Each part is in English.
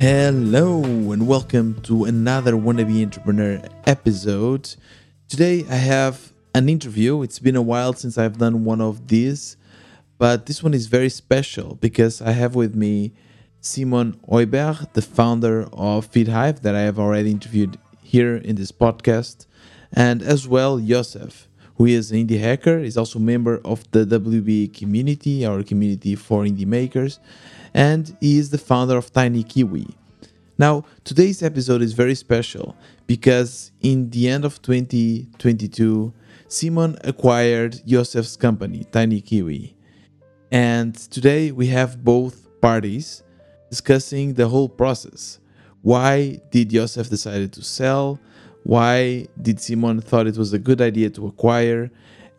Hello and welcome to another Wannabe Entrepreneur episode. Today I have an interview. It's been a while since I've done one of these, but this one is very special because I have with me Simon Høiberg, the founder of FeedHive, that I have already interviewed here in this podcast, and as well Joseph, who is an indie hacker, is also a member of the WB community, our community for indie makers, and he is the founder of Tiny Kiwi. Now, today's episode is very special because in the end of 2022, Simon acquired Joseph's company, Tiny Kiwi. And today we have both parties discussing the whole process. Why did Joseph decided to sell? Why did Simon thought it was a good idea to acquire?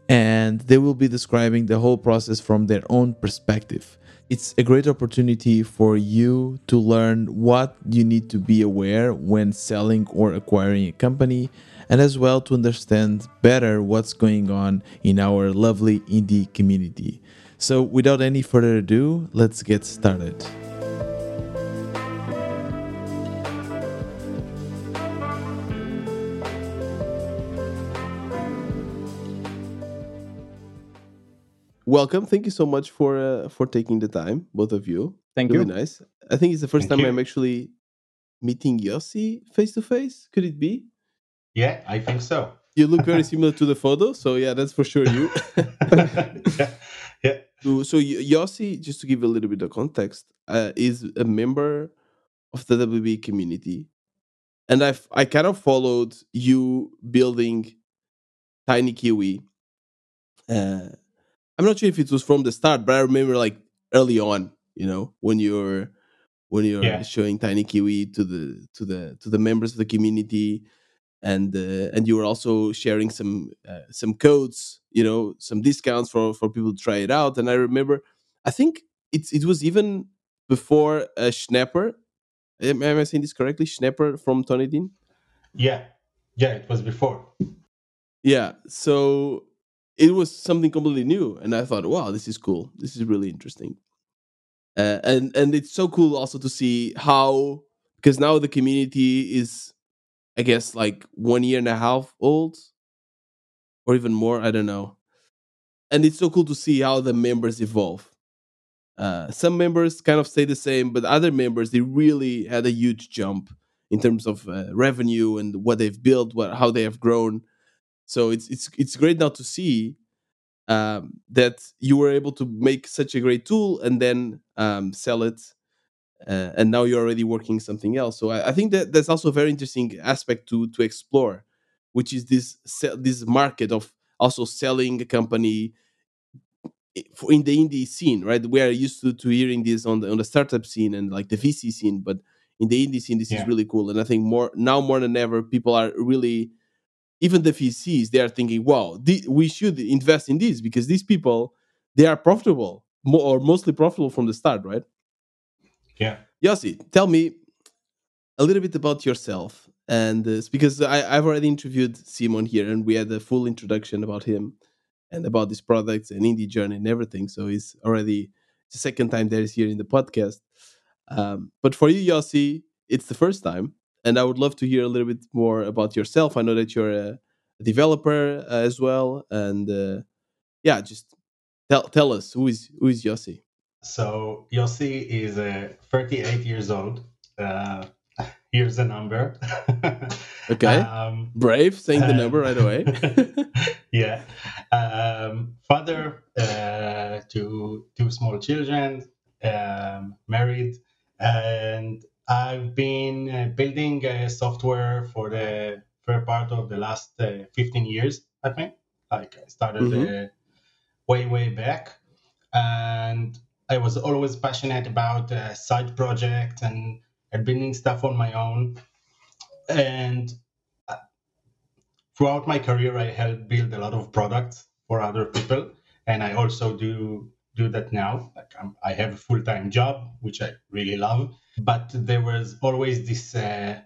And they will be describing the whole process from their own perspective. It's a great opportunity for you to learn what you need to be aware when selling or acquiring a company, and as well to understand better what's going on in our lovely indie community. So, without any further ado, let's get started. Welcome. Thank you so much for uh, for taking the time, both of you. Thank really you. nice. I think it's the first Thank time you. I'm actually meeting Yossi face to face. Could it be? Yeah, I think so. You look very similar to the photo, so yeah, that's for sure you. yeah, yeah, So, so Yossi, just to give a little bit of context, uh, is a member of the WB community, and I've I kind of followed you building Tiny Kiwi. Uh, I'm not sure if it was from the start, but I remember like early on, you know, when you're when you're Yeah. showing Tiny Kiwi to the to the to the members of the community, and uh, and you were also sharing some uh, some codes, you know, some discounts for for people to try it out. And I remember, I think it's it was even before uh, Xnapper. Am, am I saying this correctly? Xnapper from Tony Dinh. yeah, yeah. It was before. Yeah. So it was something completely new, and I thought, wow, this is cool. This is really interesting. Uh, and and it's so cool also to see how because now the community is, I guess, like one year and a half old, or even more. I don't know. And it's so cool to see how the members evolve. Uh, some members kind of stay the same, but other members they really had a huge jump in terms of uh, revenue and what they've built, what how they have grown. So it's it's it's great now to see um, that you were able to make such a great tool and then um, sell it, uh, and now you're already working something else. So I, I think that that's also a very interesting aspect to to explore, which is this this market of also selling a company for- in the indie scene, right? We are used to, to hearing this on the on the startup scene and like the VC scene, but in the indie scene, this is really cool. And I think more now more than ever, people are really even the VCs they are thinking, wow, the, we should invest in these because these people they are profitable mo- or mostly profitable from the start, right? Yeah. Yossi, tell me a little bit about yourself, and uh, because I, I've already interviewed Simon here, and we had a full introduction about him and about his products and indie journey and everything. So he's already the second time that he's here in the podcast. Um, but for you, Yossi, it's the first time, and I would love to hear a little bit more about yourself. I know that you're a, developer uh, as well, and uh, yeah, just tell tell us who is who is Yossi. So Yossi is uh, 38 years old. Uh, here's the number. Okay. Um, Brave, saying the um, number right away. yeah. Um, father uh, to two small children, um, married, and I've been uh, building uh, software for the fair part of the last uh, 15 years, I think. Like I started Mhm. uh, way, way back. And I was always passionate about uh, side projects and, and building stuff on my own. And throughout my career, I helped build a lot of products for other people, and I also do do that now. Like I'm, I have a full time job, which I really love, but there was always this uh,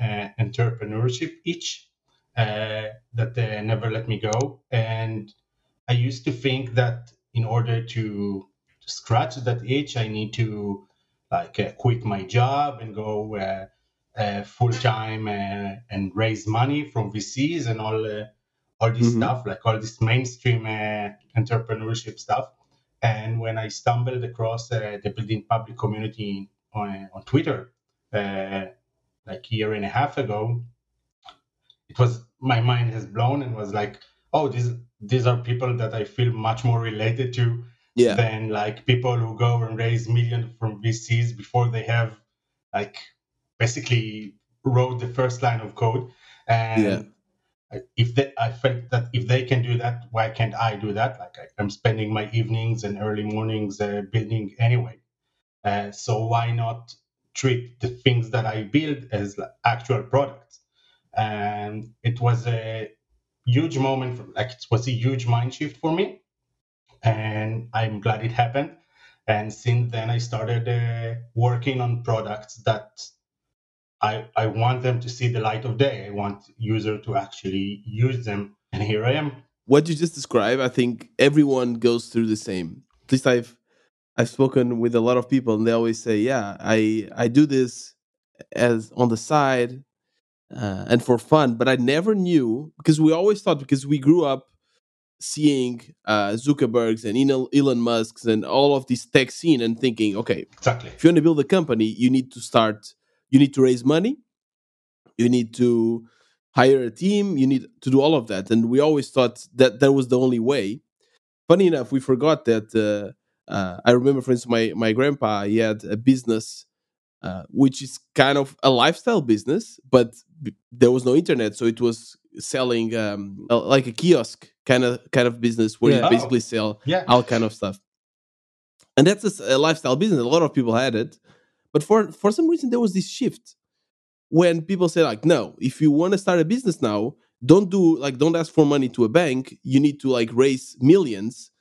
uh, entrepreneurship itch uh, that uh, never let me go, and I used to think that in order to, scratch that itch, I need to like uh, quit my job and go uh, uh, full time uh, and raise money from VCs and all uh, all this mm-hmm. stuff, like all this mainstream uh, entrepreneurship stuff. And when I stumbled across uh, the building public community on, on Twitter, uh, like a year and a half ago, it was my mind has blown and was like, oh, these these are people that I feel much more related to yeah. than like people who go and raise millions from VCs before they have like basically wrote the first line of code. And yeah. If they, I felt that if they can do that, why can't I do that? Like I, am spending my evenings and early mornings uh, building anyway. Uh, so why not treat the things that I build as actual products? And it was a huge moment, for, like it was a huge mind shift for me and I'm glad it happened. And since then, I started uh, working on products that I, I want them to see the light of day. I want user to actually use them, and here I am. What you just described, I think everyone goes through the same. At least I've I've spoken with a lot of people, and they always say, "Yeah, I I do this as on the side uh, and for fun," but I never knew because we always thought because we grew up seeing uh, Zuckerberg's and Elon Musk's and all of this tech scene and thinking, okay, exactly. If you want to build a company, you need to start. You need to raise money. You need to hire a team. You need to do all of that. And we always thought that that was the only way. Funny enough, we forgot that. Uh, uh, I remember, for instance, my my grandpa he had a business uh, which is kind of a lifestyle business, but b- there was no internet, so it was selling um, like a kiosk kind of kind of business where yeah. you basically oh. sell yeah. all kind of stuff. And that's a, a, lifestyle business. A lot of people had it, but for for some reason there was this shift when people say like, no, if you want to start a business now, don't do like don't ask for money to a bank. You need to like raise millions,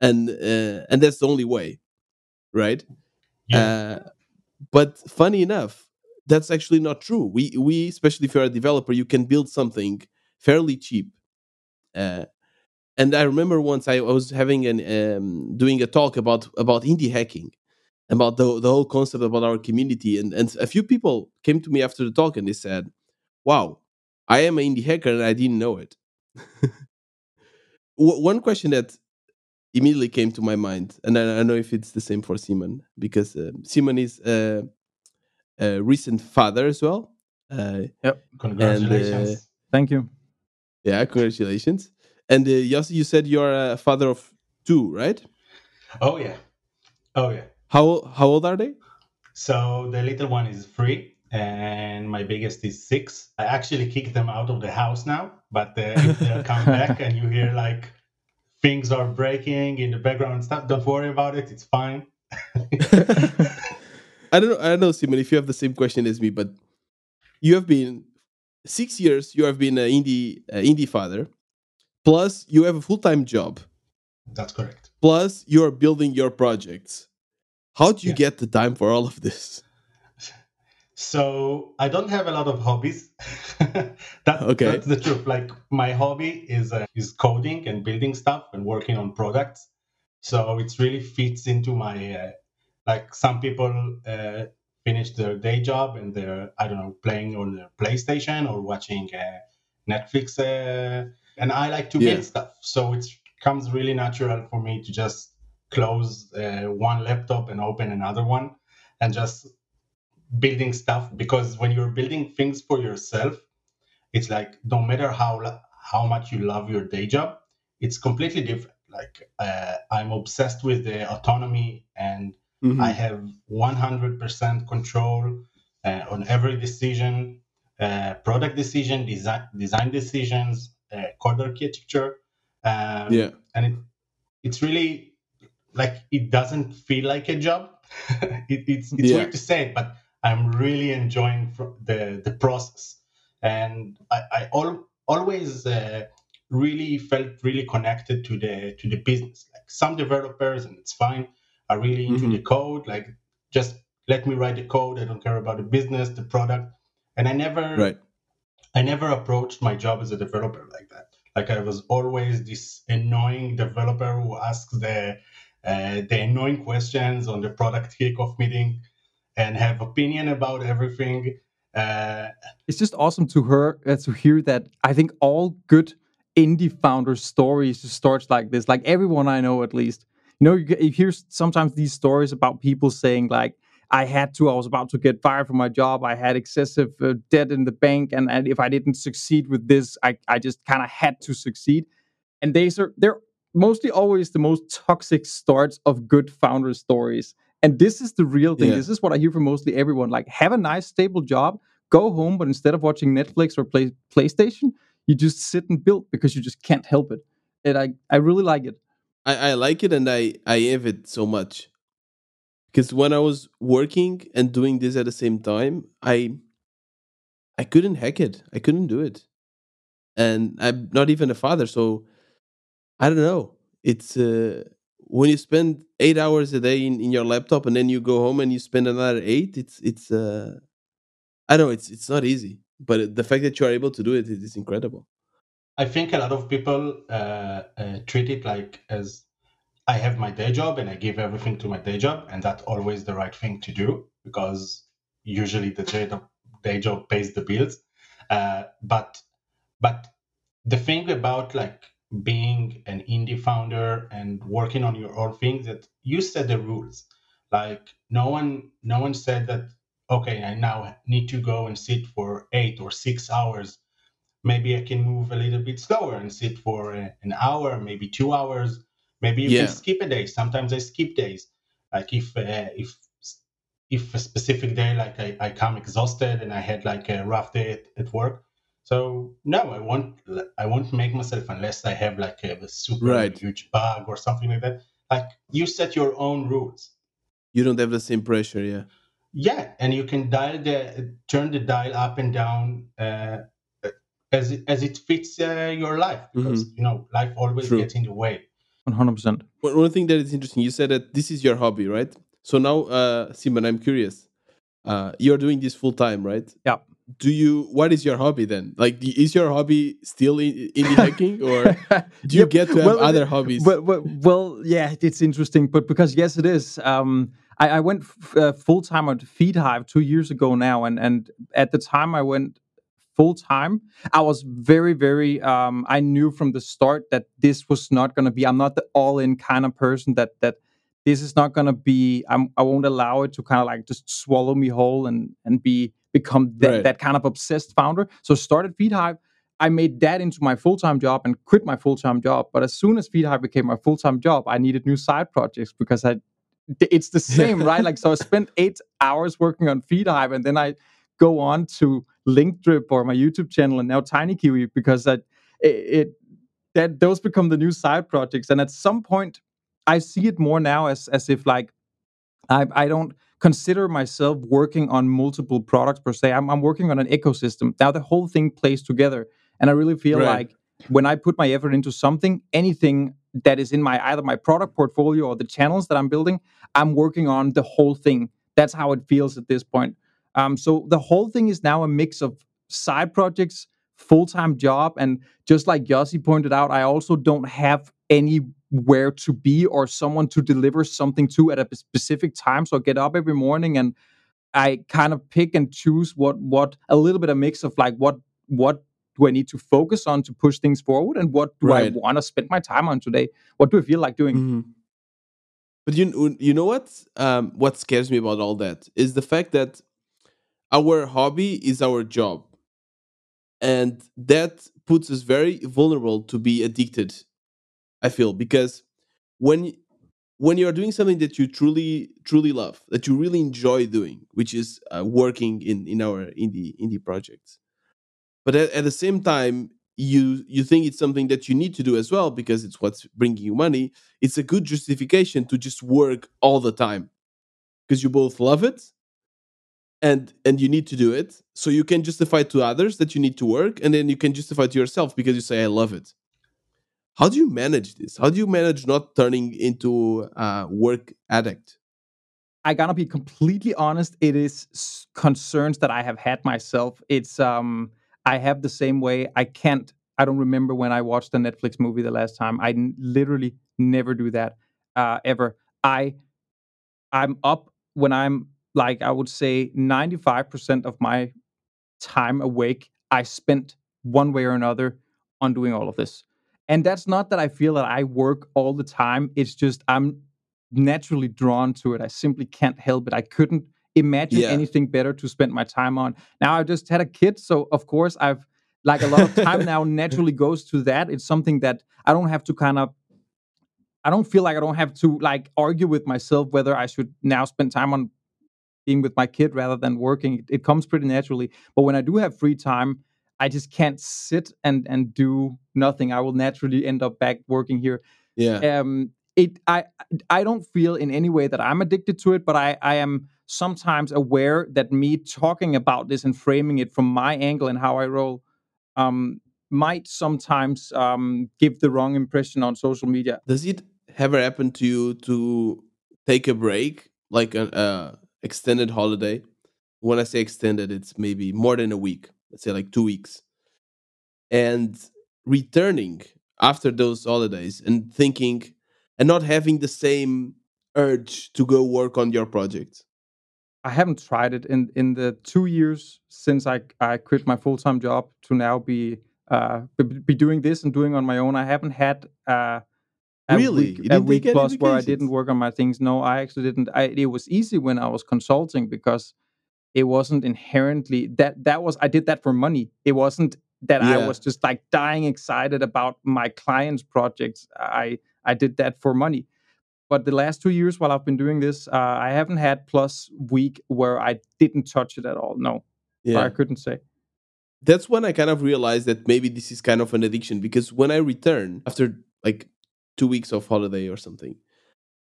and uh, and that's the only way, right? Yeah. Uh, but funny enough, that's actually not true. We we especially if you're a developer, you can build something fairly cheap. Uh, and I remember once I, was having an um, doing a talk about about indie hacking, about the the whole concept about our community, and and a few people came to me after the talk and they said, "Wow, I am an indie hacker and I didn't know it." One question that immediately came to my mind, and I, I know if it's the same for Simon because uh, Simon is a, a, recent father as well. Uh, yep, congratulations! And, uh, Thank you. Yeah, congratulations. And uh, Yossi, you said you're a father of two, right? Oh yeah, oh yeah. How how old are they? So the little one is three, and my biggest is six. I actually kicked them out of the house now, but uh, if they come back and you hear like things are breaking in the background and stuff. Don't worry about it. It's fine. I don't know. I don't know, Simon, if you have the same question as me, but you have been six years. You have been an indie uh, indie father. Plus, you have a full time job. That's correct. Plus, you are building your projects. How do you yeah. get the time for all of this? So I don't have a lot of hobbies. that, okay. That's the truth. Like my hobby is uh, is coding and building stuff and working on products. So it really fits into my uh, like some people uh, finish their day job and they're I don't know playing on their PlayStation or watching uh, Netflix. Uh, and I like to yeah. build stuff, so it comes really natural for me to just close uh, one laptop and open another one and just building stuff because when you're building things for yourself it's like no matter how how much you love your day job it's completely different. Like uh, i'm obsessed with the autonomy and mm-hmm. i have 100% control uh, on every decision uh, product decision design design decisions uh, code architecture. Um, yeah. and it, it's really like it doesn't feel like a job it, it's it's yeah. weird to say it but I'm really enjoying the the process, and I, I all, always uh, really felt really connected to the to the business. Like some developers, and it's fine, are really into mm-hmm. the code. Like just let me write the code. I don't care about the business, the product, and I never right. I never approached my job as a developer like that. Like I was always this annoying developer who asks the uh, the annoying questions on the product kickoff meeting and have opinion about everything. Uh, it's just awesome to hear uh, to hear that. I think all good indie founder stories starts like this. Like everyone I know, at least, you know, you, you hear sometimes these stories about people saying like, "I had to, I was about to get fired from my job. I had excessive uh, debt in the bank, and, and if I didn't succeed with this, I I just kind of had to succeed." And they are they're mostly always the most toxic starts of good founder stories. And this is the real thing. Yeah. This is what I hear from mostly everyone. Like, have a nice, stable job, go home, but instead of watching Netflix or play PlayStation, you just sit and build because you just can't help it. And I, I really like it. I, I like it and I, I have it so much. Because when I was working and doing this at the same time, I I couldn't hack it. I couldn't do it. And I'm not even a father, so I don't know. It's uh, when you spend eight hours a day in, in your laptop and then you go home and you spend another eight. It's it's uh, I know it's it's not easy but the fact that you are able to do it is incredible. I think a lot of people uh, uh, treat it like as I have my day job and I give everything to my day job, and that's always the right thing to do because usually the day job, day job pays the bills. Uh, but but the thing about like being an indie founder and working on your own things that you set the rules. Like no one no one said that okay, I now need to go and sit for eight or six hours. Maybe I can move a little bit slower and sit for a, an hour, maybe two hours. Maybe you yeah. can skip a day. Sometimes I skip days. Like if uh, if if a specific day, like I, I come exhausted and I had like a rough day at, at work. So no, I won't I won't make myself unless I have like a, a super right. huge bug or something like that. Like you set your own rules. You don't have the same pressure, yeah. Yeah, and you can dial the turn the dial up and down uh, as it, as it fits uh, your life because mm-hmm. you know life always True. gets in the way. One hundred percent. One thing that is interesting, you said that this is your hobby, right? So now, uh, Simon, I'm curious. Uh, you're doing this full time, right? Yeah. Do you? What is your hobby then? Like, is your hobby still in, in the hacking, or do you get to have well, other hobbies? Well, well, well, yeah, it's interesting, but because yes, it is. Um, I, I went f- uh, full time at FeedHive two years ago now, and and at the time I went full time, I was very very. Um, I knew from the start that this was not going to be. I'm not the all in kind of person that that this is not going to be. I'm, I won't allow it to kind of like just swallow me whole and and be become that, right. that kind of obsessed founder. So started FeedHive. I made that into my full time job and quit my full time job. But as soon as FeedHive became my full time job, I needed new side projects because I it's the same, right? Like, so I spent eight hours working on FeedHive, and then I go on to Linkdrip or my YouTube channel, and now Tiny Kiwi because that it, it that those become the new side projects. And at some point, I see it more now as as if like I I don't consider myself working on multiple products per se. I'm, I'm working on an ecosystem. Now the whole thing plays together, and I really feel right. like when I put my effort into something, anything that is in my either my product portfolio or the channels that I'm building, I'm working on the whole thing. That's how it feels at this point. Um, so the whole thing is now a mix of side projects, full time job, and just like Yossi pointed out, I also don't have anywhere to be or someone to deliver something to at a specific time. So I get up every morning and I kind of pick and choose what what a little bit of mix of like what what do I need to focus on to push things forward, and what do right. I want to spend my time on today? What do I feel like doing? Mm-hmm. But you you know what um, what scares me about all that is the fact that our hobby is our job, and that puts us very vulnerable to be addicted. I feel because when when you are doing something that you truly truly love, that you really enjoy doing, which is uh, working in in our indie indie projects, but at, at the same time you you think it's something that you need to do as well because it's what's bringing you money it's a good justification to just work all the time because you both love it and and you need to do it. So you can justify to others that you need to work and then you can justify to yourself because you say i love it how do you manage this how do you manage not turning into a work addict i gotta be completely honest it is concerns that i have had myself it's um I have the same way. I can't. I don't remember when I watched a Netflix movie the last time. I literally never do that uh, ever. I I'm up when I'm like I would say 95% of my time awake I spent one way or another on doing all of this. And that's not that I feel that I work all the time. It's just I'm naturally drawn to it. I simply can't help it. I couldn't imagine Yeah. anything better to spend my time on. Now I just had a kid, so of course I've like a lot of time now naturally goes to that. It's something that I don't have to kind of I don't feel like I don't have to like argue with myself whether I should now spend time on being with my kid rather than working. It, it comes pretty naturally. But when I do have free time, I just can't sit and and do nothing. I will naturally end up back working here. Yeah. Um, it I I don't feel in any way that I'm addicted to it, but I I am sometimes aware that me talking about this and framing it from my angle and how I roll um, might sometimes um, give the wrong impression on social media. Does it ever happen to you to take a break, like an uh, extended holiday? When I say extended, it's maybe more than a week. Let's say like two weeks, and returning after those holidays and thinking and not having the same urge to go work on your project. I haven't tried it in in the two years since I I quit my full time job to now be uh be, doing this and doing on my own. I haven't had uh a Really? week, a week plus where I didn't work on my things. No, I actually didn't. I it was easy when I was consulting because it wasn't inherently that that was I did that for money. It wasn't that I was just like dying excited about my clients' projects. I I did that for money. But the last two years while I've been doing this, uh, I haven't had plus week where I didn't touch it at all. No, Yeah. I couldn't say. that's when I kind of realized that maybe this is kind of an addiction because when I return after like two weeks of holiday or something,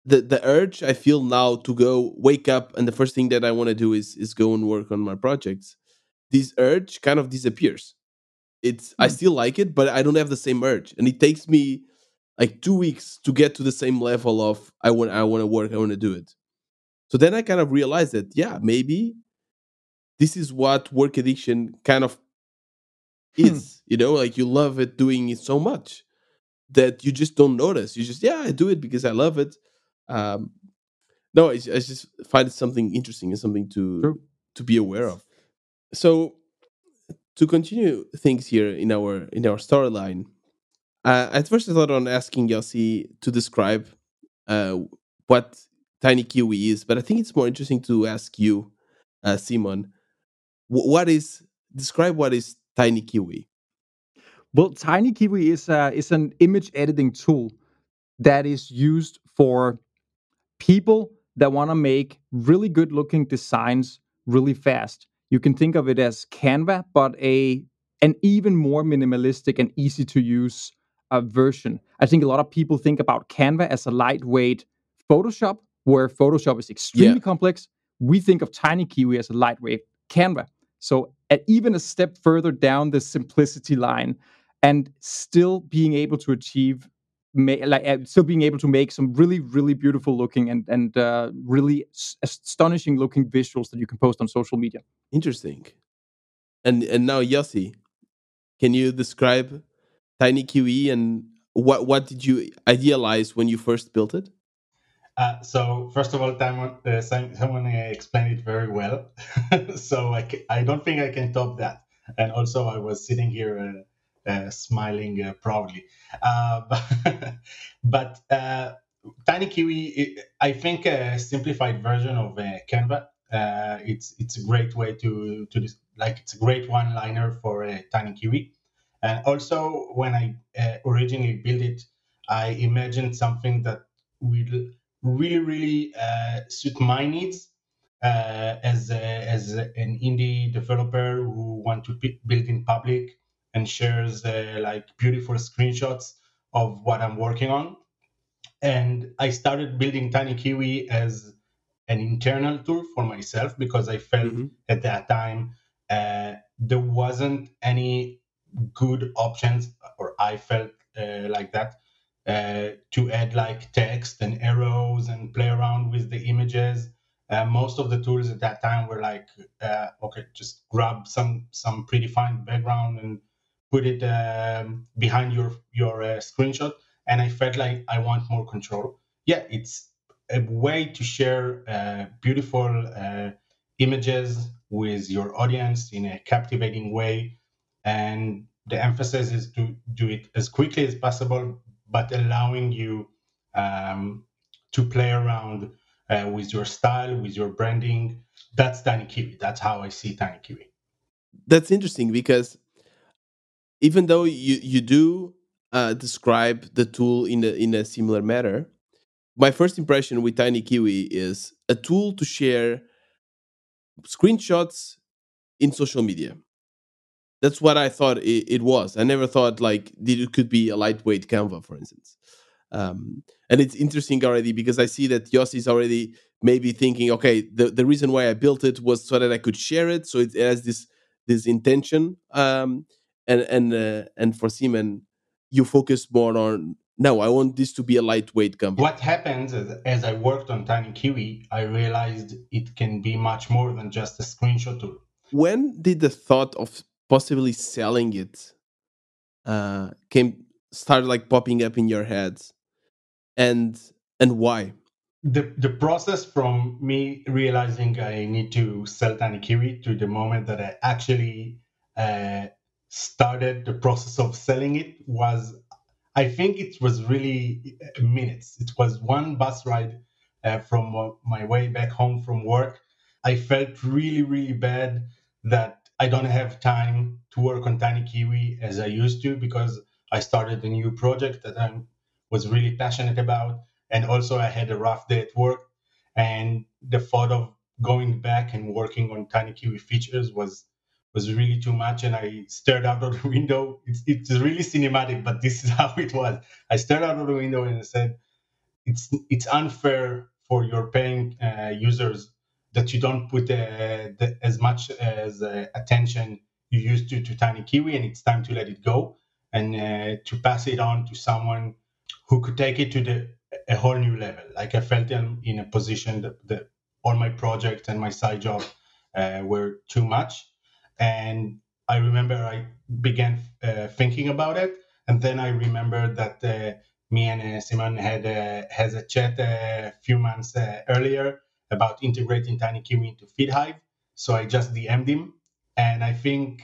the the urge I feel now to go wake up and the first thing that I want to do is is go and work on my projects. This urge kind of disappears. It's I Hmm. still like it, but I don't have the same urge, and it takes me like two weeks to get to the same level of I want I want to work, I want to do it. So then I kind of realized that yeah, maybe this is what work addiction kind of Hmm. is. You know, like you love it doing it so much that you just don't notice. You just yeah, I do it because I love it. Um, no, I, I just find it something interesting and something to True. to be aware of. So to continue things here in our in our storyline, uh, at first I thought on asking Yossi to describe uh, what Tiny Kiwi is, but I think it's more interesting to ask you, uh, Simon, wh- what is describe what is Tiny Kiwi? Well, Tiny Kiwi is a, is an image editing tool that is used for people that want to make really good looking designs really fast. You can think of it as Canva, but a an even more minimalistic and easy to use uh, version. I think a lot of people think about Canva as a lightweight Photoshop, where Photoshop is extremely Yeah. complex. We think of Tiny Kiwi as a lightweight Canva. So at even a step further down the simplicity line, and still being able to achieve ma- like uh, still being able to make some really really beautiful looking and and uh, really s- astonishing looking visuals that you can post on social media Interesting. And and now Yossi, can you describe Tiny Kiwi and what what did you idealize when you first built it? Uh, so first of all, Simon, uh, Sim- someone uh, explained it very well. so I, I don't think I can top that. And also, I was sitting here uh, smiling uh, proudly. Uh, but but uh, Tiny Kiwi, i- think a simplified version of uh, Canva. Uh, it's it's a great way to to like it's a great one liner for uh, Tiny Kiwi. And also, when I uh, originally built it, I imagined something that will really really uh, suit my needs uh, as a, as an indie developer who want to build in public and shares uh, like beautiful screenshots of what I'm working on. And I started building Tiny Kiwi as an internal tool for myself because I felt Mhm. at that time uh, there wasn't any good options, or I felt uh, like that, uh, to add like text and arrows and play around with the images. Uh, most of the tools at that time were like, uh, okay, just grab some some predefined background and put it um, behind your your uh, screenshot. And I felt like I want more control. Yeah, it's a way to share uh, beautiful uh, images with your audience in a captivating way. And the emphasis is to do it as quickly as possible, but allowing you um, to play around uh, with your style, with your branding. That's Tiny Kiwi. That's how I see Tiny Kiwi. That's interesting because even though you you do uh, describe the tool in a in a similar manner, my first impression with Tiny Kiwi is a tool to share screenshots in social media. That's what I thought it, it was. I never thought like it could be a lightweight Canva, for instance. Um, and it's interesting already because I see that Yossi is already maybe thinking, okay, the, the reason why I built it was so that I could share it. So it has this this intention. Um, and and uh, and for Simon, you focus more on no, I want this to be a lightweight company. What happens is, as I worked on Tiny Kiwi, I realized it can be much more than just a screenshot tool. When did the thought of possibly selling it uh, came started like popping up in your head, and and why? The the process from me realizing I need to sell Tiny Kiwi to the moment that I actually uh, started the process of selling it was I think it was really uh, minutes. It was one bus ride uh, from uh, my way back home from work. I felt really, really bad that I don't have time to work on Tiny Kiwi as I used to because I started a new project that I was really passionate about. And also, I had a rough day at work. And the thought of going back and working on Tiny Kiwi features was was really too much and I stared out of the window. It's, it's really cinematic, but this is how it was. I stared out of the window and I said, it's, it's unfair for your paying uh, users that you don't put uh, the, as much as uh, attention you used to to Tiny Kiwi, and it's time to let it go and uh, to pass it on to someone who could take it to the a whole new level. Like I felt in, in a position that, that all my projects and my side job uh, were too much, and I remember I began uh, thinking about it, and then I remember that uh, me and uh, Simon had uh, has a chat uh, a few months uh, earlier about integrating Tiny Kiwi into FeedHive. So I just DM'd him, and I think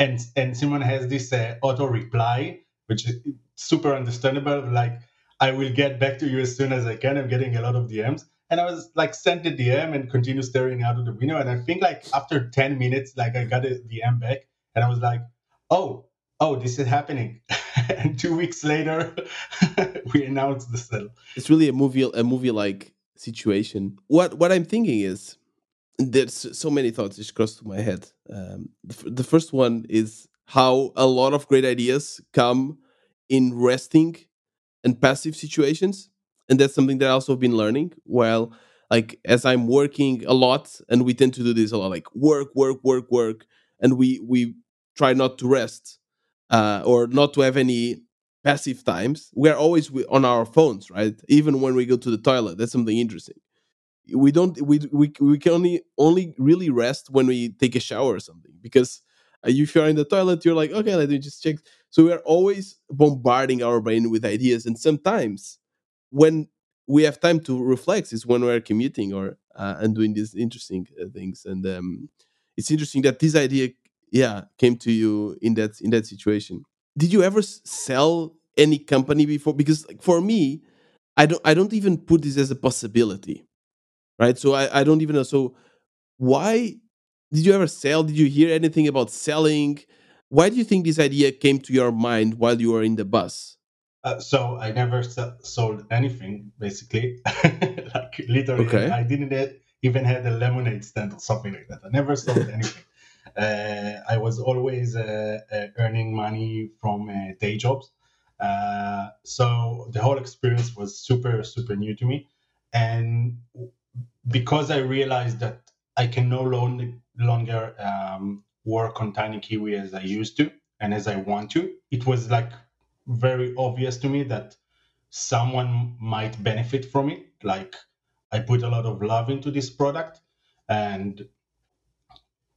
and and Simon has this auto reply, which is super understandable. Like I will get back to you as soon as I can. I'm getting a lot of DMs, and I was like sent the DM and continue staring out of the window. And I think like after 10 minutes, like I got a DM back and I was like, oh, oh, this is happening. and two weeks later, we announced the sale. It's really a movie, a movie like situation. What what I'm thinking is there's so many thoughts just crossed to my head. Um, the, the first one is how a lot of great ideas come in resting and passive situations and that's something that I also have been learning. Well, like as I'm working a lot and we tend to do this a lot like work work work work and we we try not to rest uh, or not to have any passive times we're always on our phones right? Even when we go to the toilet that's something interesting. We don't we we, we can only only really rest when we take a shower or something because uh, if you're in the toilet you're like okay let me just check. So we're always bombarding our brain with ideas and sometimes when we have time to reflect is when we're commuting or uh, and doing these interesting uh, things. And um, it's interesting that this idea yeah came to you in that in that situation. Did you ever sell any company before? Because like, for me i don't i don't even put this as a possibility right? So i, I don't even know. So why did you ever sell? Did you hear anything about selling? Why do you think this idea came to your mind while you were in the bus uh, so I never sold anything, basically. like literally, okay. I didn't even have a lemonade stand or something like that. I never sold anything. Uh, I was always uh, uh earning money from uh, day jobs. Uh, so the whole experience was super, super new to me. And because I realized that I can no longer um, work on Tiny Kiwi as I used to and as I want to, it was like very obvious to me that someone might benefit from it. Like I put a lot of love into this product and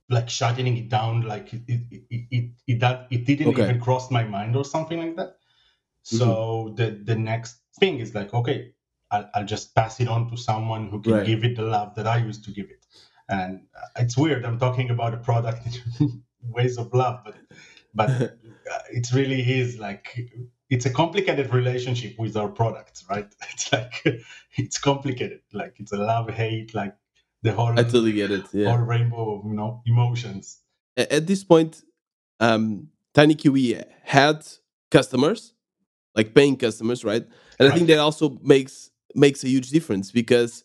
like shutting it down, like it it it it, that, it didn't okay. even cross my mind or something like that. So mm-hmm. the the next thing is like, okay, I'll, I'll, just pass it on to someone who can right. give it the love that I used to give it. and it's weird. I'm talking about a product in ways of love, but but it really is like it's a complicated relationship with our products, right? It's like it's complicated, like it's a love hate, like the whole I totally get it. Yeah. whole rainbow of you know emotions. At this point, um, TinyKiwi had customers, like paying customers, right? And I think that also makes makes a huge difference because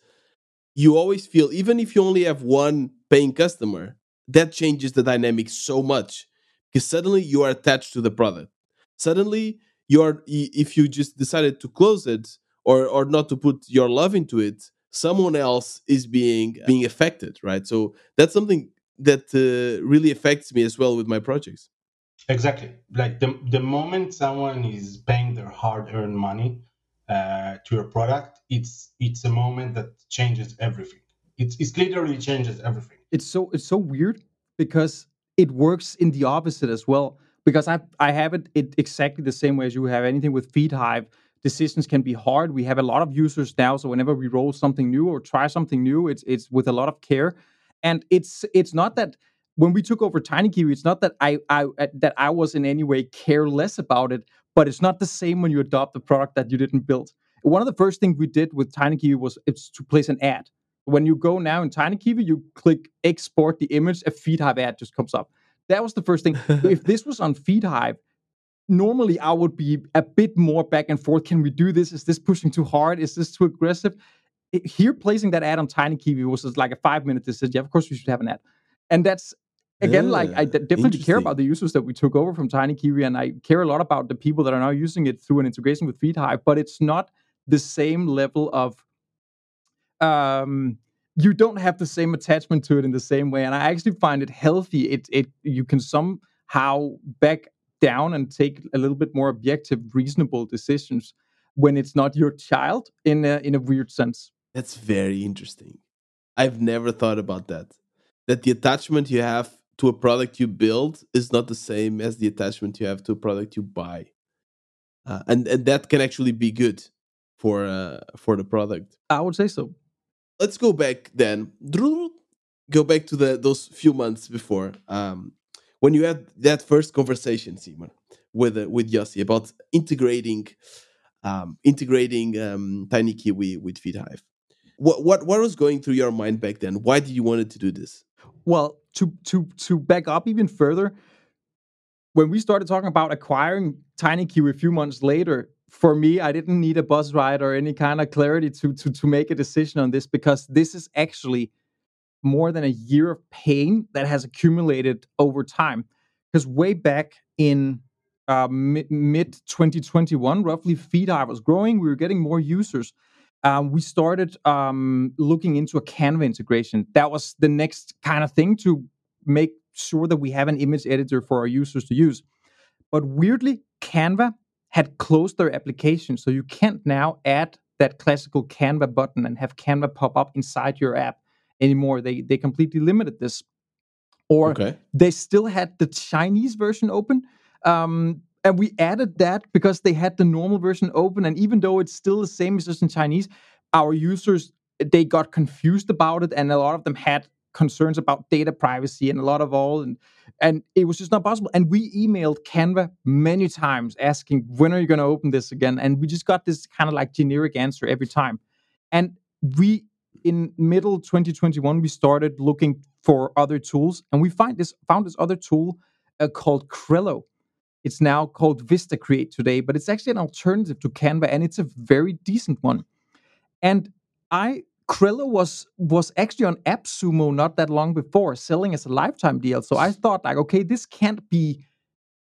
you always feel even if you only have one paying customer, that changes the dynamic so much because suddenly you are attached to the product. Suddenly you are if you just decided to close it or or not to put your love into it, someone else is being being affected, right? So that's something that uh, really affects me as well with my projects. Exactly. Like the the moment someone is paying their hard-earned money uh, to your product, it's it's a moment that changes everything. It's it literally changes everything. it's so it's so weird because it works in the opposite as well because i i have it, it exactly the same way as you have anything with feedhive decisions can be hard. We have a lot of users now so whenever we roll something new or try something new it's it's with a lot of care. And it's it's not that when we took over tinykiwi it's not that i i uh, that i was in any way careless about it but it's not the same when you adopt a product that you didn't build. One of the first things we did with tinykiwi was it's to place an ad when you go now in TinyKiwi, you click export the image, a FeedHive ad just comes up. That was the first thing. if this was on FeedHive, normally I would be a bit more back and forth. Can we do this? Is this pushing too hard? Is this too aggressive? It- here, placing that ad on TinyKiwi was just like a five minute decision. Yeah, of course, we should have an ad. And that's again, like I Ah, definitely care about the users that we took over from TinyKiwi, and I care a lot about the people that are now using it through an integration with FeedHive. But it's not the same level of um you don't have the same attachment to it in the same way and i actually find it healthy it it you can somehow back down and take a little bit more objective reasonable decisions when it's not your child in a, in a weird sense That's very interesting. I've never thought about that. That the attachment you have to a product you build is not the same as the attachment you have to a product you buy, uh, and and that can actually be good for uh, for the product. i would say so Let's go back then. Go back to the those few months before um, when you had that first conversation, Simon, with uh, with Yossi about integrating um, integrating um, TinyKiwi with FeedHive. What what what was going through your mind back then? Why did you wanted to do this? Well, to to to back up even further, when we started talking about acquiring TinyKiwi a few months later, for me, I didn't need a buzz ride or any kind of clarity to to to make a decision on this because this is actually more than a year of pain that has accumulated over time. Because way back in uh, mid 2021, roughly, FeedHive was growing. We were getting more users. Um, we started um, looking into a Canva integration. That was the next kind of thing to make sure that we have an image editor for our users to use. But weirdly, Canva had closed their application, so you can't now add that classical Canva button and have Canva pop up inside your app anymore. They they completely limited this. Or Okay. they still had the Chinese version open. Um, and we added that because they had the normal version open. And even though it's still the same as just in Chinese, our users they got confused about it, and a lot of them had concerns about data privacy and a lot of all and and it was just not possible and we emailed canva many times asking when are you going to open this again and we just got this kind of like generic answer every time and we in middle 2021 we started looking for other tools and we find this found this other tool uh, called Crello. It's now called Vista Create today, but it's actually an alternative to Canva and it's a very decent one. And I Crello was was actually on AppSumo not that long before, selling as a lifetime deal. So I thought like, okay, this can't be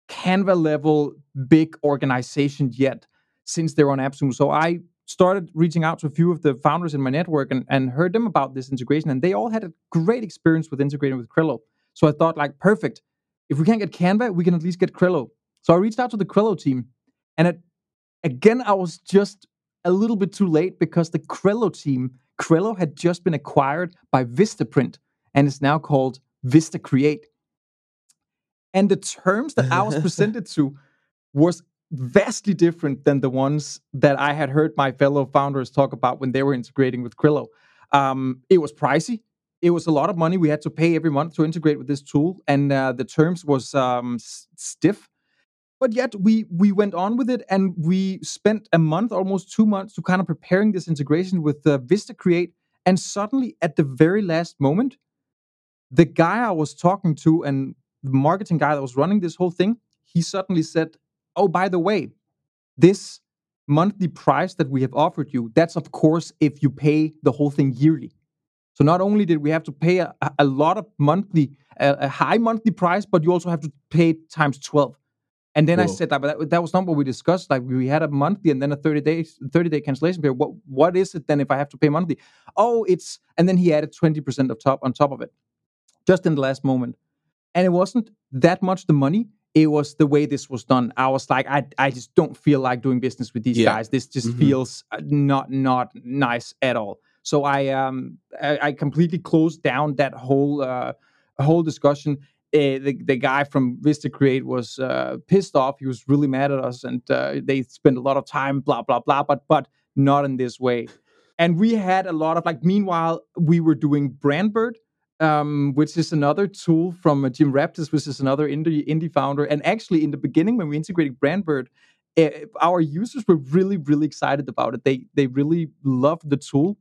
Canva level big organization yet, since they're on AppSumo. So I started reaching out to a few of the founders in my network and, and heard them about this integration, and they all had a great experience with integrating with Crello. So I thought, like, perfect. If we can't get Canva, we can at least get Crello. So I reached out to the Crello team, and it, again, I was just a little bit too late because the Crello team, Crello had just been acquired by Vistaprint and is now called Vista Create. And the terms that I was presented to was vastly different than the ones that I had heard my fellow founders talk about when they were integrating with Crello. Um, it was pricey. it was a lot of money we had to pay every month to integrate with this tool, and uh, the terms was um, s- stiff. But yet we we went on with it, and we spent a month, almost two months, to kind of preparing this integration with uh, Vista Create. And suddenly, at the very last moment, the guy I was talking to and the marketing guy that was running this whole thing, he suddenly said, "Oh, by the way, this monthly price that we have offered you, that's of course if you pay the whole thing yearly. So not only did we have to pay a, a lot of monthly, a, a high monthly price, but you also have to pay times 12. And then I said that, but that, that was not what we discussed. Like we had a monthly and then a 30 days, 30 day cancellation period. What what is it then if I have to pay monthly? Oh, it's and then he added 20% of top on top of it. Just in the last moment. And it wasn't that much the money. It was the way this was done. I was like, I, I just don't feel like doing business with these Yeah. guys. This just Mhm. feels uh, not not nice at all. So I um I, I completely closed down that whole uh, whole discussion. Uh, the the guy from Vista Create was uh, pissed off. He was really mad at us, and uh, they spent a lot of time, blah blah blah. But but not in this way. And we had a lot of like. Meanwhile, we were doing Brandbird, um, which is another tool from uh, Jim Raptis, which is another indie indie founder. And actually, in the beginning, when we integrated Brandbird, uh, our users were really really excited about it. They they really loved the tool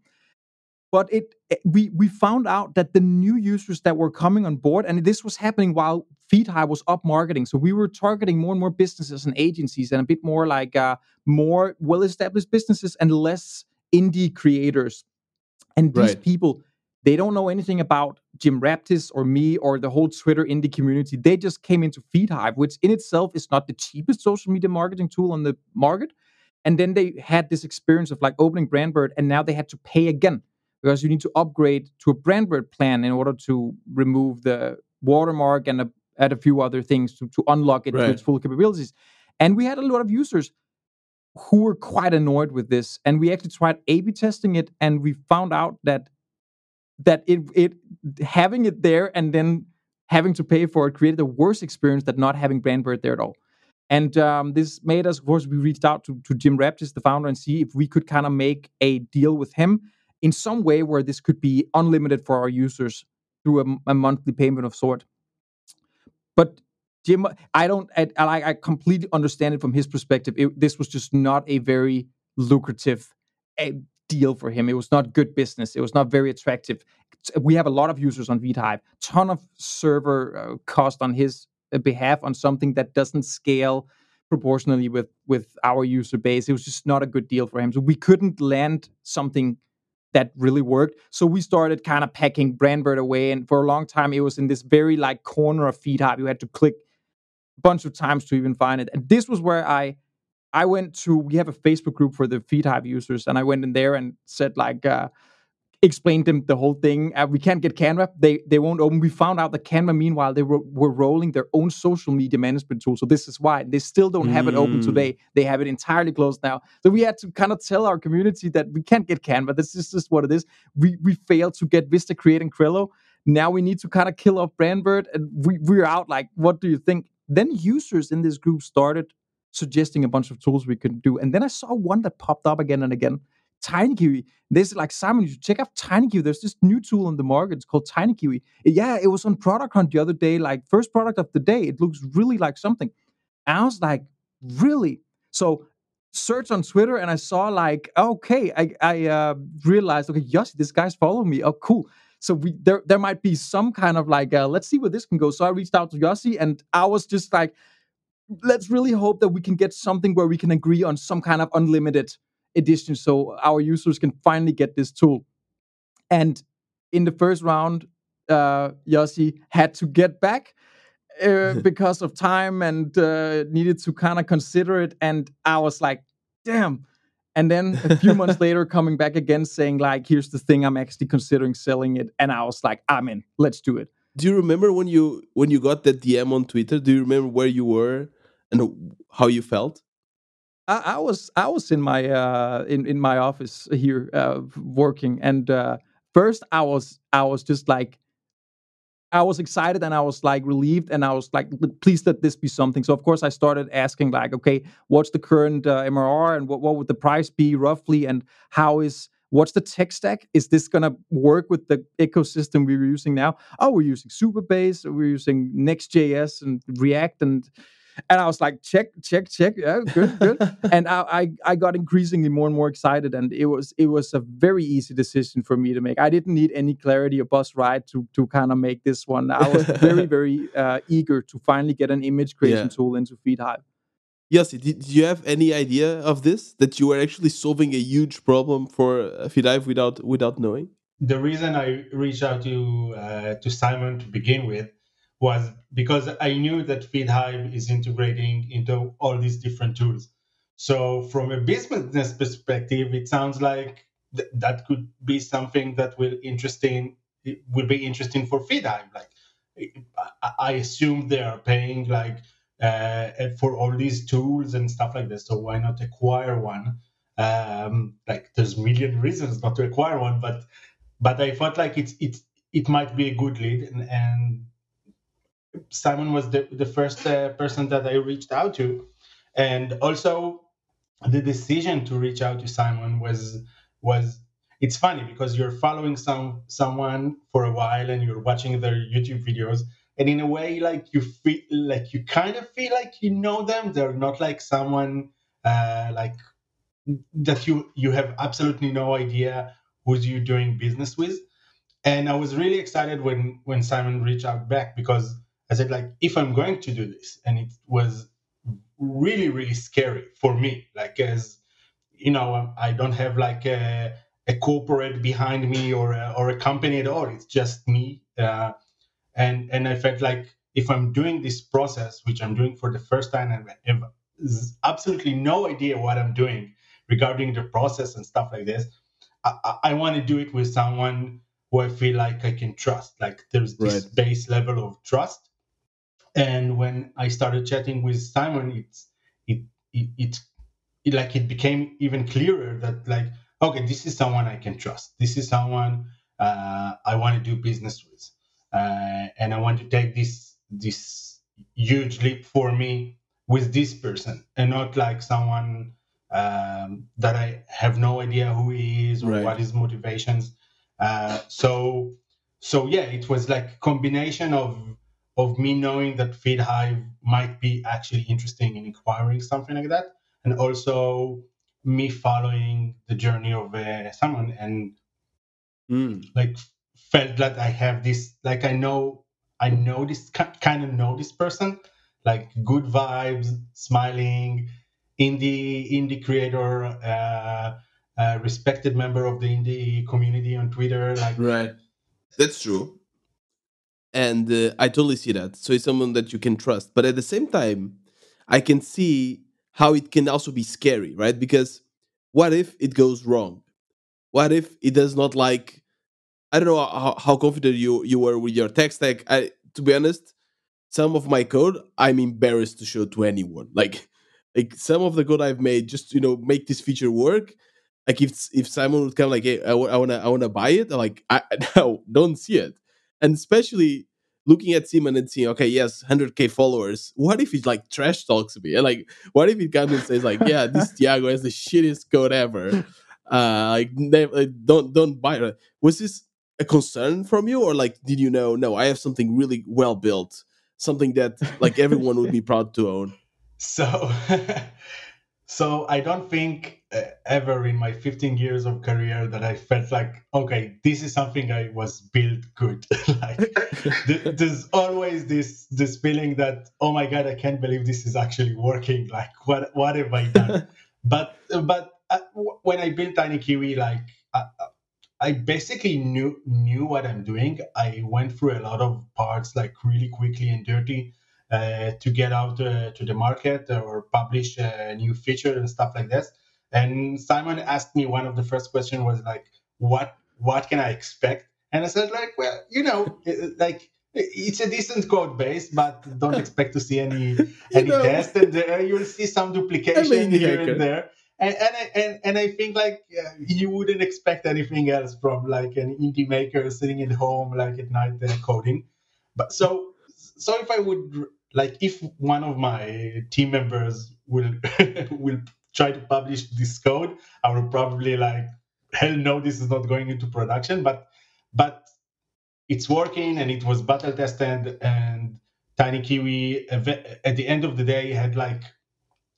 but it it- we we found out that the new users that were coming on board and this was happening while FeedHive was up marketing so we were targeting more and more businesses and agencies and a bit more like uh, more well established businesses and less indie creators and these Right. people they don't know anything about Jim Raptis or me or the whole Twitter indie community. They just came into FeedHive, which in itself is not the cheapest social media marketing tool on the market. And then they had this experience of like opening Brandbird, and now they had to pay again because you need to upgrade to a Brandbird plan in order to remove the watermark and a, add a few other things to, to unlock it to its full capabilities. And we had a lot of users who were quite annoyed with this. And we actually tried A/B testing it, and we found out that that it it having it there and then having to pay for it created a worse experience than not having Brandbird there at all. And um, this made us, of course, we reached out to, to Jim Raptis, the founder, and see if we could kind of make a deal with him in some way where this could be unlimited for our users through a monthly payment of sort. But Jim, I don't, I, I I completely understand it from his perspective. It, this was just not a very lucrative eh, deal for him. It was not good business. It was not very attractive. We have a lot of users on FeedHive, ton of server uh, cost on his uh, behalf on something that doesn't scale proportionally with with our user base. It was just not a good deal for him. So we couldn't land something that really worked. So we started kind of packing Brandbird away, and for a long time it was in this very like corner of FeedHive. You had to click a bunch of times to even find it. And this was where I I went to. We have a Facebook group for the FeedHive users, and I went in there and said like. Uh, explained them the whole thing. Uh, we can't get Canva; they they won't open. We found out that Canva, meanwhile, they were, were rolling their own social media management tool. So this is why they still don't have it open Mm. today. They have it entirely closed now. So we had to kind of tell our community that we can't get Canva. This is just what it is. We we failed to get Vista Create and Crello. Now we need to kind of kill off Brandbird, and we we're out. Like, what do you think? Then users in this group started suggesting a bunch of tools we could do, and then I saw one that popped up again and again. TinyKiwi. This is like Simon, you should check out TinyKiwi. There's this new tool on the market. It's called TinyKiwi. Yeah, it was on Product Hunt the other day, like first product of the day. It looks really like something. I was like, really? So search on Twitter and I saw like, okay, I, I uh, realized, okay, yes, this guy's following me. Oh, cool. So we there there might be some kind of like, uh, let's see where this can go. So I reached out to Yossi and I was just like, let's really hope that we can get something where we can agree on some kind of unlimited edition so our users can finally get this tool. And in the first round, uh, Yossi had to get back uh, because of time and uh, needed to kind of consider it. And I was like, damn. And then a few months later, coming back again saying, like, here's the thing, I'm actually considering selling it. And I was like, I'm in, let's do it. Do you remember when you when you got that DM on Twitter? Do you remember where you were and how you felt? I, I was I was in my uh, in in my office here uh, working, and uh, first I was I was just like I was excited and I was like relieved and I was like, please let this be something. So of course I started asking like, okay, what's the current uh, MRR and what what would the price be roughly, and how is what's the tech stack? Is this to work with the ecosystem we're using now? Oh, we're using Supabase, we're using Next.js and React and and I was like, check, check, check. Yeah, good, good. and I, I, I got increasingly more and more excited, and it was it was a very easy decision for me to make. I didn't need any clarity or bus ride to to kind of make this one. I was very very uh, eager to finally get an image creation yeah. tool into FeedHive. Yes, did you have any idea of this that you were actually solving a huge problem for uh, FeedHive without without knowing? The reason I reached out to uh, to Simon to begin with was because I knew that FeedHive is integrating into all these different tools. So from a business perspective, it sounds like th- that could be something that will interesting will be interesting for FeedHive. Like I assume they are paying like uh, for all these tools and stuff like this. So why not acquire one? Um, like there's million reasons not to acquire one, but but I felt like it's it's it might be a good lead and, and Simon was the, the first uh, person that I reached out to. And also the decision to reach out to Simon was was it's funny because you're following some someone for a while and you're watching their YouTube videos. And in a way like you feel like you kind of feel like you know them. They're not like someone uh, like that you you have absolutely no idea who's you're doing business with. And i was really excited when when simon reached out back because I said, like, if I'm going to do this, and it was really, really scary for me, like, as you know, I don't have like a, a corporate behind me or a, or a company at all. It's just me, uh, and and I felt like if I'm doing this process, which I'm doing for the first time, and I have absolutely no idea what I'm doing regarding the process and stuff like this, I, I, I want to do it with someone who I feel like I can trust. Like there's this right. base level of trust and when I started chatting with Simon, it's it it, it it like it became even clearer that like okay, this is someone I can trust. This is someone uh, I want to do business with, uh, and I want to take this this huge leap for me with this person, and not like someone um, that I have no idea who he is or right. what his motivations. Uh, so so yeah, it was like combination of of me knowing that FeedHive might be actually interesting in acquiring something like that, and also me following the journey of uh, someone and mm. like felt that I have this, like I know, I know this kind of know this person, like good vibes, smiling, indie indie creator, uh, uh, respected member of the indie community on Twitter, like right. That's true and uh, I totally see that. So it's someone that you can trust, but at the same time, I can see how it can also be scary, right? Because what if it goes wrong? What if it does not like? I don't know how, how confident you you were with your tech stack. I, to be honest, some of my code I'm embarrassed to show to anyone. Like, like some of the code I've made just you know make this feature work. Like if if Simon would come like, hey, I, I wanna I wanna buy it, I'm like I no, don't see it and especially looking at Simon and seeing, okay, yes, 100k followers. What if he like trash talks me? And like, what if he comes and says like, yeah, this Thiago has the shittiest code ever. Uh, like, never, don't don't buy it. Was this a concern from you, or like, did you know? No, I have something really well built, something that like everyone would be proud to own. So, so I don't think uh, ever in my 15 years of career that I felt like, okay, this is something I was built good. like, th- there's always this this feeling that, oh my god, I can't believe this is actually working. Like, what what have I done? but but uh, when I built TinyKiwi, like. Uh, I basically knew knew what I'm doing. I went through a lot of parts like really quickly and dirty uh, to get out uh, to the market or publish a new feature and stuff like this. And Simon asked me one of the first questions was like, "What what can I expect?" And I said like, "Well, you know, like." It's a decent code base, but don't expect to see any any know, test. And uh, you'll see some duplication I mean, here and there. And and I, and, and I think like uh, you wouldn't expect anything else from like an indie maker sitting at home like at night uh, coding. But so so if I would like if one of my team members will will try to publish this code, I will probably like hell no, this is not going into production. But but it's working and it was battle tested and TinyKiwi at the end of the day had like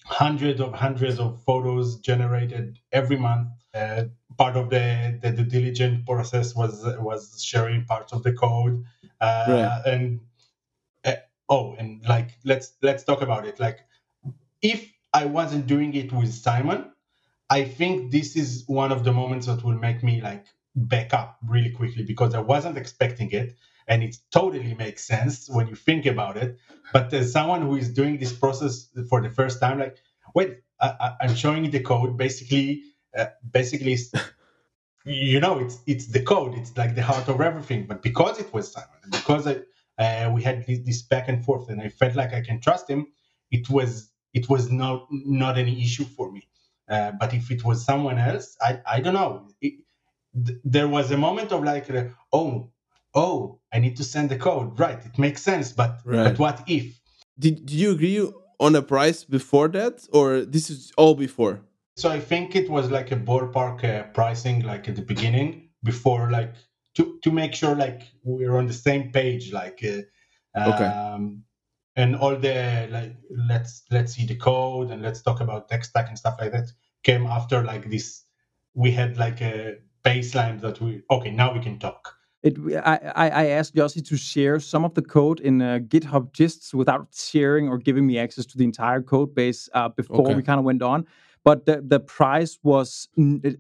hundreds of hundreds of photos generated every month. Uh, part of the, the due diligence process was was sharing parts of the code uh, right. and oh and like let's let's talk about it. Like if i wasn't doing it with simon i think this is one of the moments that will make me like back up really quickly because i wasn't expecting it and it totally makes sense when you think about it. But as someone who is doing this process for the first time like wait I, am showing the code basically uh, basically you know it's it's the code. It's like the heart of everything. But because it was simon because I, uh, we had this back and forth and i felt like i can trust him. It was it was not not any issue for me. Uh, but if it was someone else i i don't know. It, th- there was a moment of like uh, oh oh i need to send the code. Right it makes sense but right. but what if? Did, did you agree on a price before that or this is all before? So I think it was like a ballpark uh, pricing, like at the beginning, before like to to make sure like we're on the same page, like uh, okay. Um, and all the like let's let's see the code and let's talk about tech stack and stuff like that came after like this. We had like a baseline that we okay now we can talk. It, I, I asked Yossi to share some of the code in uh, GitHub gists without sharing or giving me access to the entire code base uh, before okay. we kind of went on but the the price was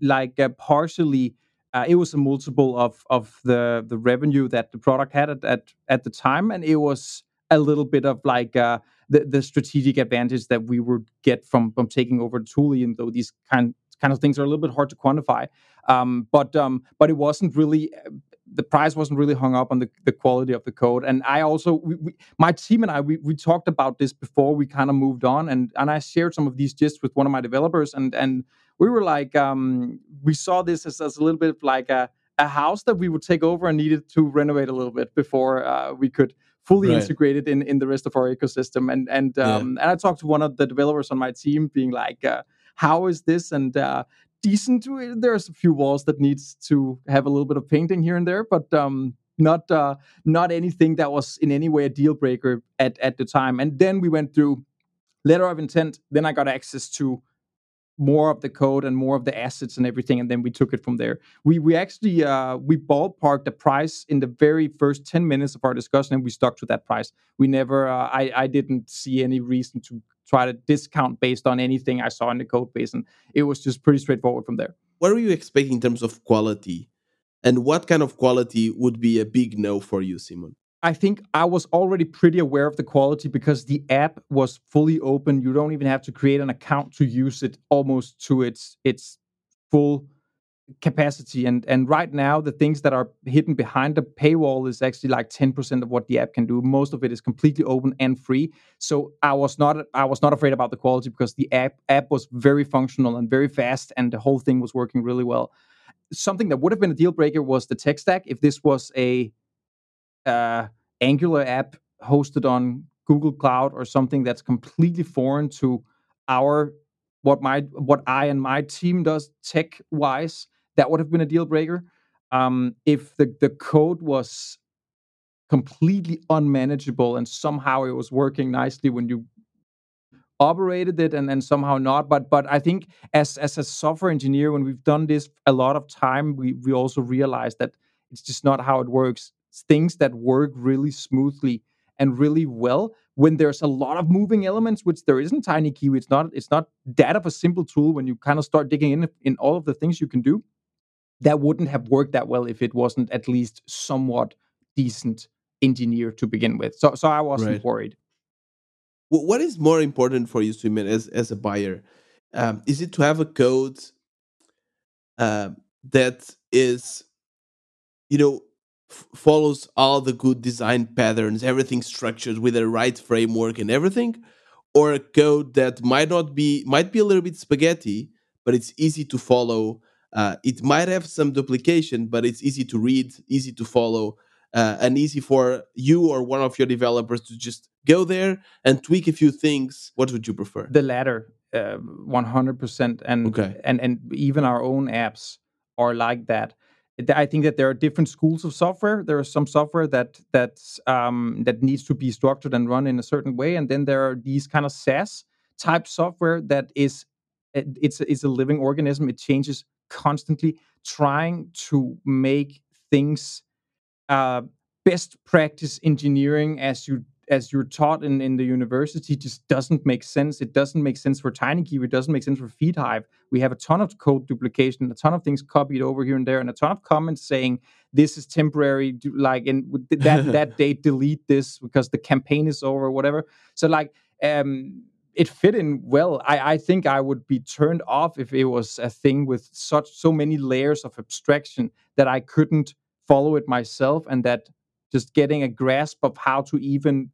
like uh, partially uh, it was a multiple of of the the revenue that the product had at at, at the time, and it was a little bit of like uh, the the strategic advantage that we would get from from taking over tool, even though these kind kind of things are a little bit hard to quantify. Um, but um, but it wasn't really the price wasn't really hung up on the, the quality of the code. And I also, we, we, my team and I, we, we talked about this before we kind of moved on, and and I shared some of these gists with one of my developers, and and we were like, um, we saw this as, as a little bit like a a house that we would take over and needed to renovate a little bit before uh, we could fully right. integrate it in in the rest of our ecosystem. And and um, yeah. and I talked to one of the developers on my team, being like. Uh, how is this and uh, decent. To it? There's a few walls that needs to have a little bit of painting here and there, but um, not uh, not anything that was in any way a deal breaker at at the time. And then we went through letter of intent. Then I got access to more of the code and more of the assets and everything and then we took it from there. We we actually uh, we ballparked the price in the very first 10 minutes of our discussion and we stuck to that price. We never uh, i i didn't see any reason to try to discount based on anything i saw in the code base and it was just pretty straightforward from there. What are you expecting in terms of quality? And what kind of quality would be a big no for you simon I think I was already pretty aware of the quality because the app was fully open. You don't even have to create an account to use it almost to its its full capacity. And and right now, the things that are hidden behind the paywall is actually like 10% of what the app can do. Most of it is completely open and free. So I was not I was not afraid about the quality because the app app was very functional and very fast, and the whole thing was working really well. Something that would have been a deal breaker was the tech stack. If this was a uh, Angular app hosted on Google Cloud or something that's completely foreign to our what my what I and my team does tech wise, that would have been a deal breaker. Um, if the the code was completely unmanageable and somehow it was working nicely when you operated it and then somehow not but but i think as as a software engineer when we've done this a lot of time we we also realize that it's just not how it works things that work really smoothly and really well when there's a lot of moving elements which there isn't TinyKiwi. It's not it's not that of a simple tool when you kind of start digging in in all of the things you can do that wouldn't have worked that well if it wasn't at least somewhat decent engineer to begin with. So so i wasn't right. worried. What is more important for you Simon as as a buyer? Um, is it to have a code uh, that is you know follows all the good design patterns, everything structured with the right framework and everything, or a code that might not be might be a little bit spaghetti, but it's easy to follow. Uh, it might have some duplication, but it's easy to read, easy to follow, uh, and easy for you or one of your developers to just go there and tweak a few things. What would you prefer? The latter, uh, one hundred percent, and okay. and and even our own apps are like that. I think that there are different schools of software. There is some software that that's um, that needs to be structured and run in a certain way, and then there are these kind of SaaS type software that is it's it's a living organism. It changes constantly, trying to make things uh, best practice engineering as you as you're taught in, in the university just doesn't make sense. It doesn't make sense for TinyKiwi. It doesn't make sense for FeedHive. We have a ton of code duplication, a ton of things copied over here and there, and a ton of comments saying this is temporary, like and that that date delete this because the campaign is over, whatever. So like um it fit in well. I, I think I would be turned off if it was a thing with such so many layers of abstraction that I couldn't follow it myself and that just getting a grasp of how to even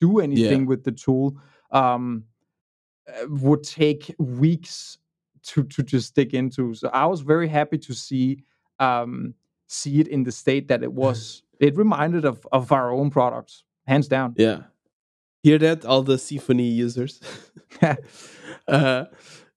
do anything yeah. with the tool um, uh, would take weeks to to just dig into. So I was very happy to see um, see it in the state that it was. it reminded of of our own products, hands down. Yeah. Hear that, all the Symfony users. uh,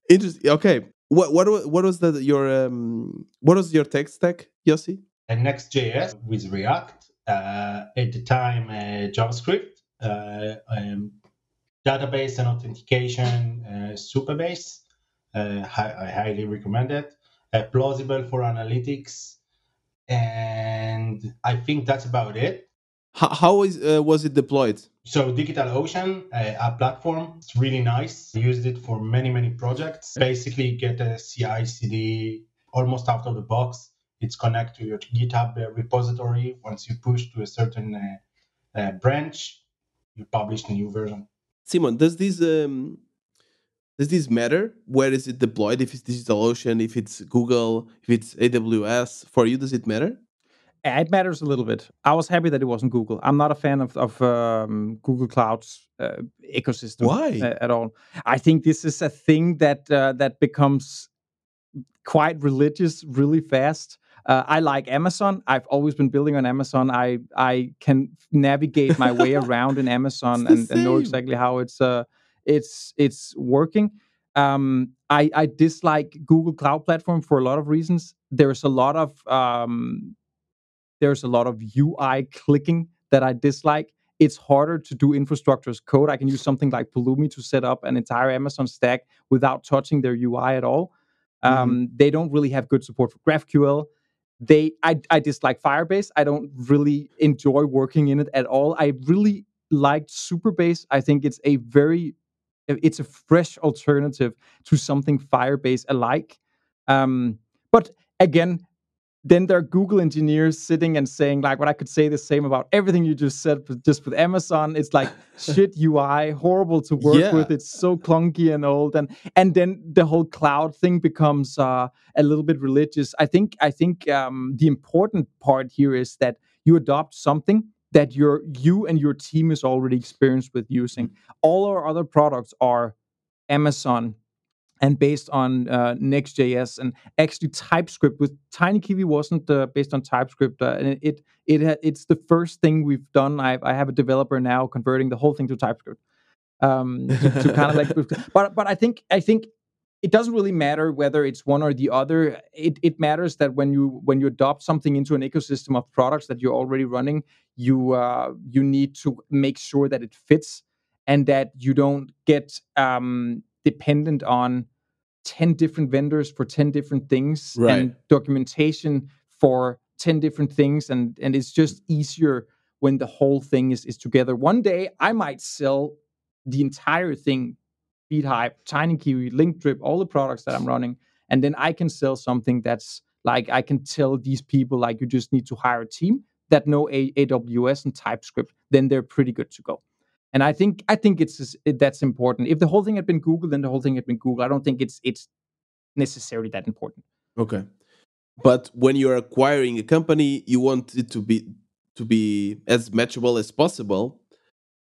interesting. Okay, what what what was the your um what was your tech stack, Yossi? And Next.js with React. Uh, at the time, uh, JavaScript uh, um, database and authentication uh, Supabase. Uh, I highly recommend it. plausible for analytics, and I think that's about it. How, how is, was it deployed? So DigitalOcean, uh, a platform, it's really nice. I used it for many, many projects. Basically, get a CI/CD almost out of the box. It's connect to your GitHub repository. Once you push to a certain uh, uh, branch, you publish a new version. Simon, does this um, does this matter? Where is it deployed? If it's DigitalOcean, if it's Google, if it's AWS, for you, does it matter? It matters a little bit. I was happy that it wasn't Google. I'm not a fan of, of um, Google Cloud's uh, ecosystem. Why uh, at all? I think this is a thing that uh, that becomes quite religious really fast. Uh, I like Amazon. I've always been building on Amazon. I I can navigate my way around in Amazon and, and, know exactly how it's uh it's it's working. Um, I I dislike Google Cloud Platform for a lot of reasons. There's a lot of um, there's a lot of UI clicking that I dislike. It's harder to do infrastructure as code. I can use something like Pulumi to set up an entire Amazon stack without touching their UI at all. Mm-hmm. Um, mm-hmm. They don't really have good support for GraphQL they I, I dislike Firebase. I don't really enjoy working in it at all. I really liked Supabase. I think it's a very it's a fresh alternative to something Firebase alike. Um, but again, then there are Google engineers sitting and saying, like, what I could say the same about everything you just said, but just with Amazon, it's like shit UI, horrible to work yeah. with. It's so clunky and old, and and then the whole cloud thing becomes uh, a little bit religious. I think I think um, the important part here is that you adopt something that your you and your team is already experienced with using. All our other products are Amazon and based on uh, Next.js and actually TypeScript. With TinyKiwi wasn't uh, based on TypeScript, uh, and it it it's the first thing we've done. I, I have a developer now converting the whole thing to TypeScript. Um, to, to kind of like, but but I think I think it doesn't really matter whether it's one or the other. It it matters that when you when you adopt something into an ecosystem of products that you're already running, you uh, you need to make sure that it fits and that you don't get um, dependent on 10 different vendors for 10 different things right. and documentation for 10 different things and and it's just easier when the whole thing is is together one day i might sell the entire thing FeedHive, TinyKiwi, LinkDrip, all the products that I'm running, and then I can sell something that's like I can tell these people like you just need to hire a team that know a- AWS and TypeScript, then they're pretty good to go. And I think I think it's it, that's important. If the whole thing had been Google, then the whole thing had been Google. I don't think it's it's necessarily that important. Okay, but when you're acquiring a company, you want it to be to be as matchable as possible,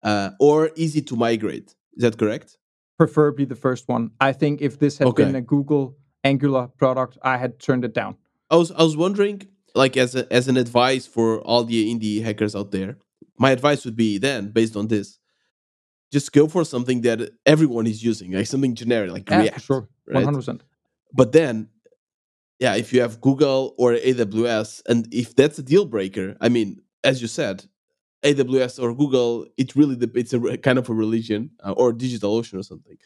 uh, or easy to migrate. Is that correct? Preferably the first one. I think if this had okay. been a Google Angular product, I had turned it down. I was I was wondering, like as a, as an advice for all the indie hackers out there, my advice would be then based on this just go for something that everyone is using, like something generic, like yeah, React. Sure, one hundred percent. But then, yeah, if you have Google or AWS, and if that's a deal breaker, I mean, as you said, AWS or Google, it really it's a kind of a religion uh, or DigitalOcean or something.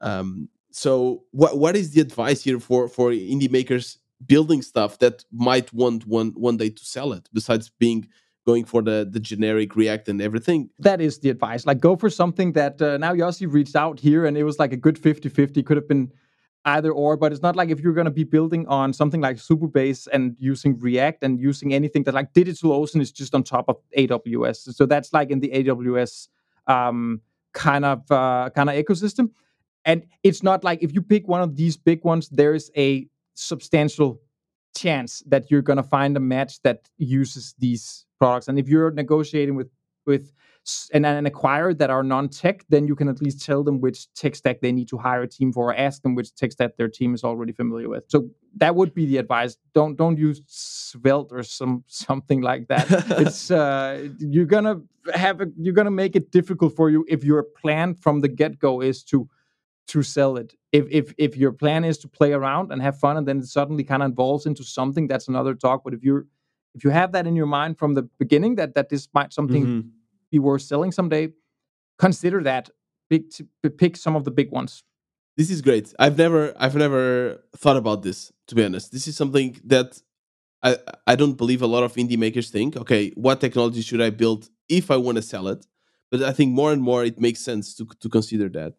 Um, so, what what is the advice here for for indie makers building stuff that might want one one day to sell it, besides being going for the the generic React and everything? That is the advice. Like, go for something that uh, now Yossi reached out here, and it was like a good 50-50. Could have been either or, but it's not like if you're going to be building on something like Supabase and using React and using anything that like DigitalOcean is just on top of AWS. So that's like in the AWS um, kind of uh, kind of ecosystem. And it's not like if you pick one of these big ones, there is a substantial chance that you're going to find a match that uses these products. And if you're negotiating with with and an acquirer that are non-tech, then you can at least tell them which tech stack they need to hire a team for, or ask them which tech stack their team is already familiar with. So that would be the advice. Don't don't use Svelte or some something like that. it's uh, you're gonna have a, you're gonna make it difficult for you if your plan from the get go is to to sell it. If if if your plan is to play around and have fun, and then it suddenly kind of evolves into something, that's another talk. But if you're if you have that in your mind from the beginning that that this might something mm-hmm be worth selling someday, consider that. Pick, pick some of the big ones. This is great. I've never I've never thought about this to be honest. This is something that I I don't believe a lot of indie makers think. Okay, what technology should I build if I want to sell it? But I think more and more it makes sense to to consider that.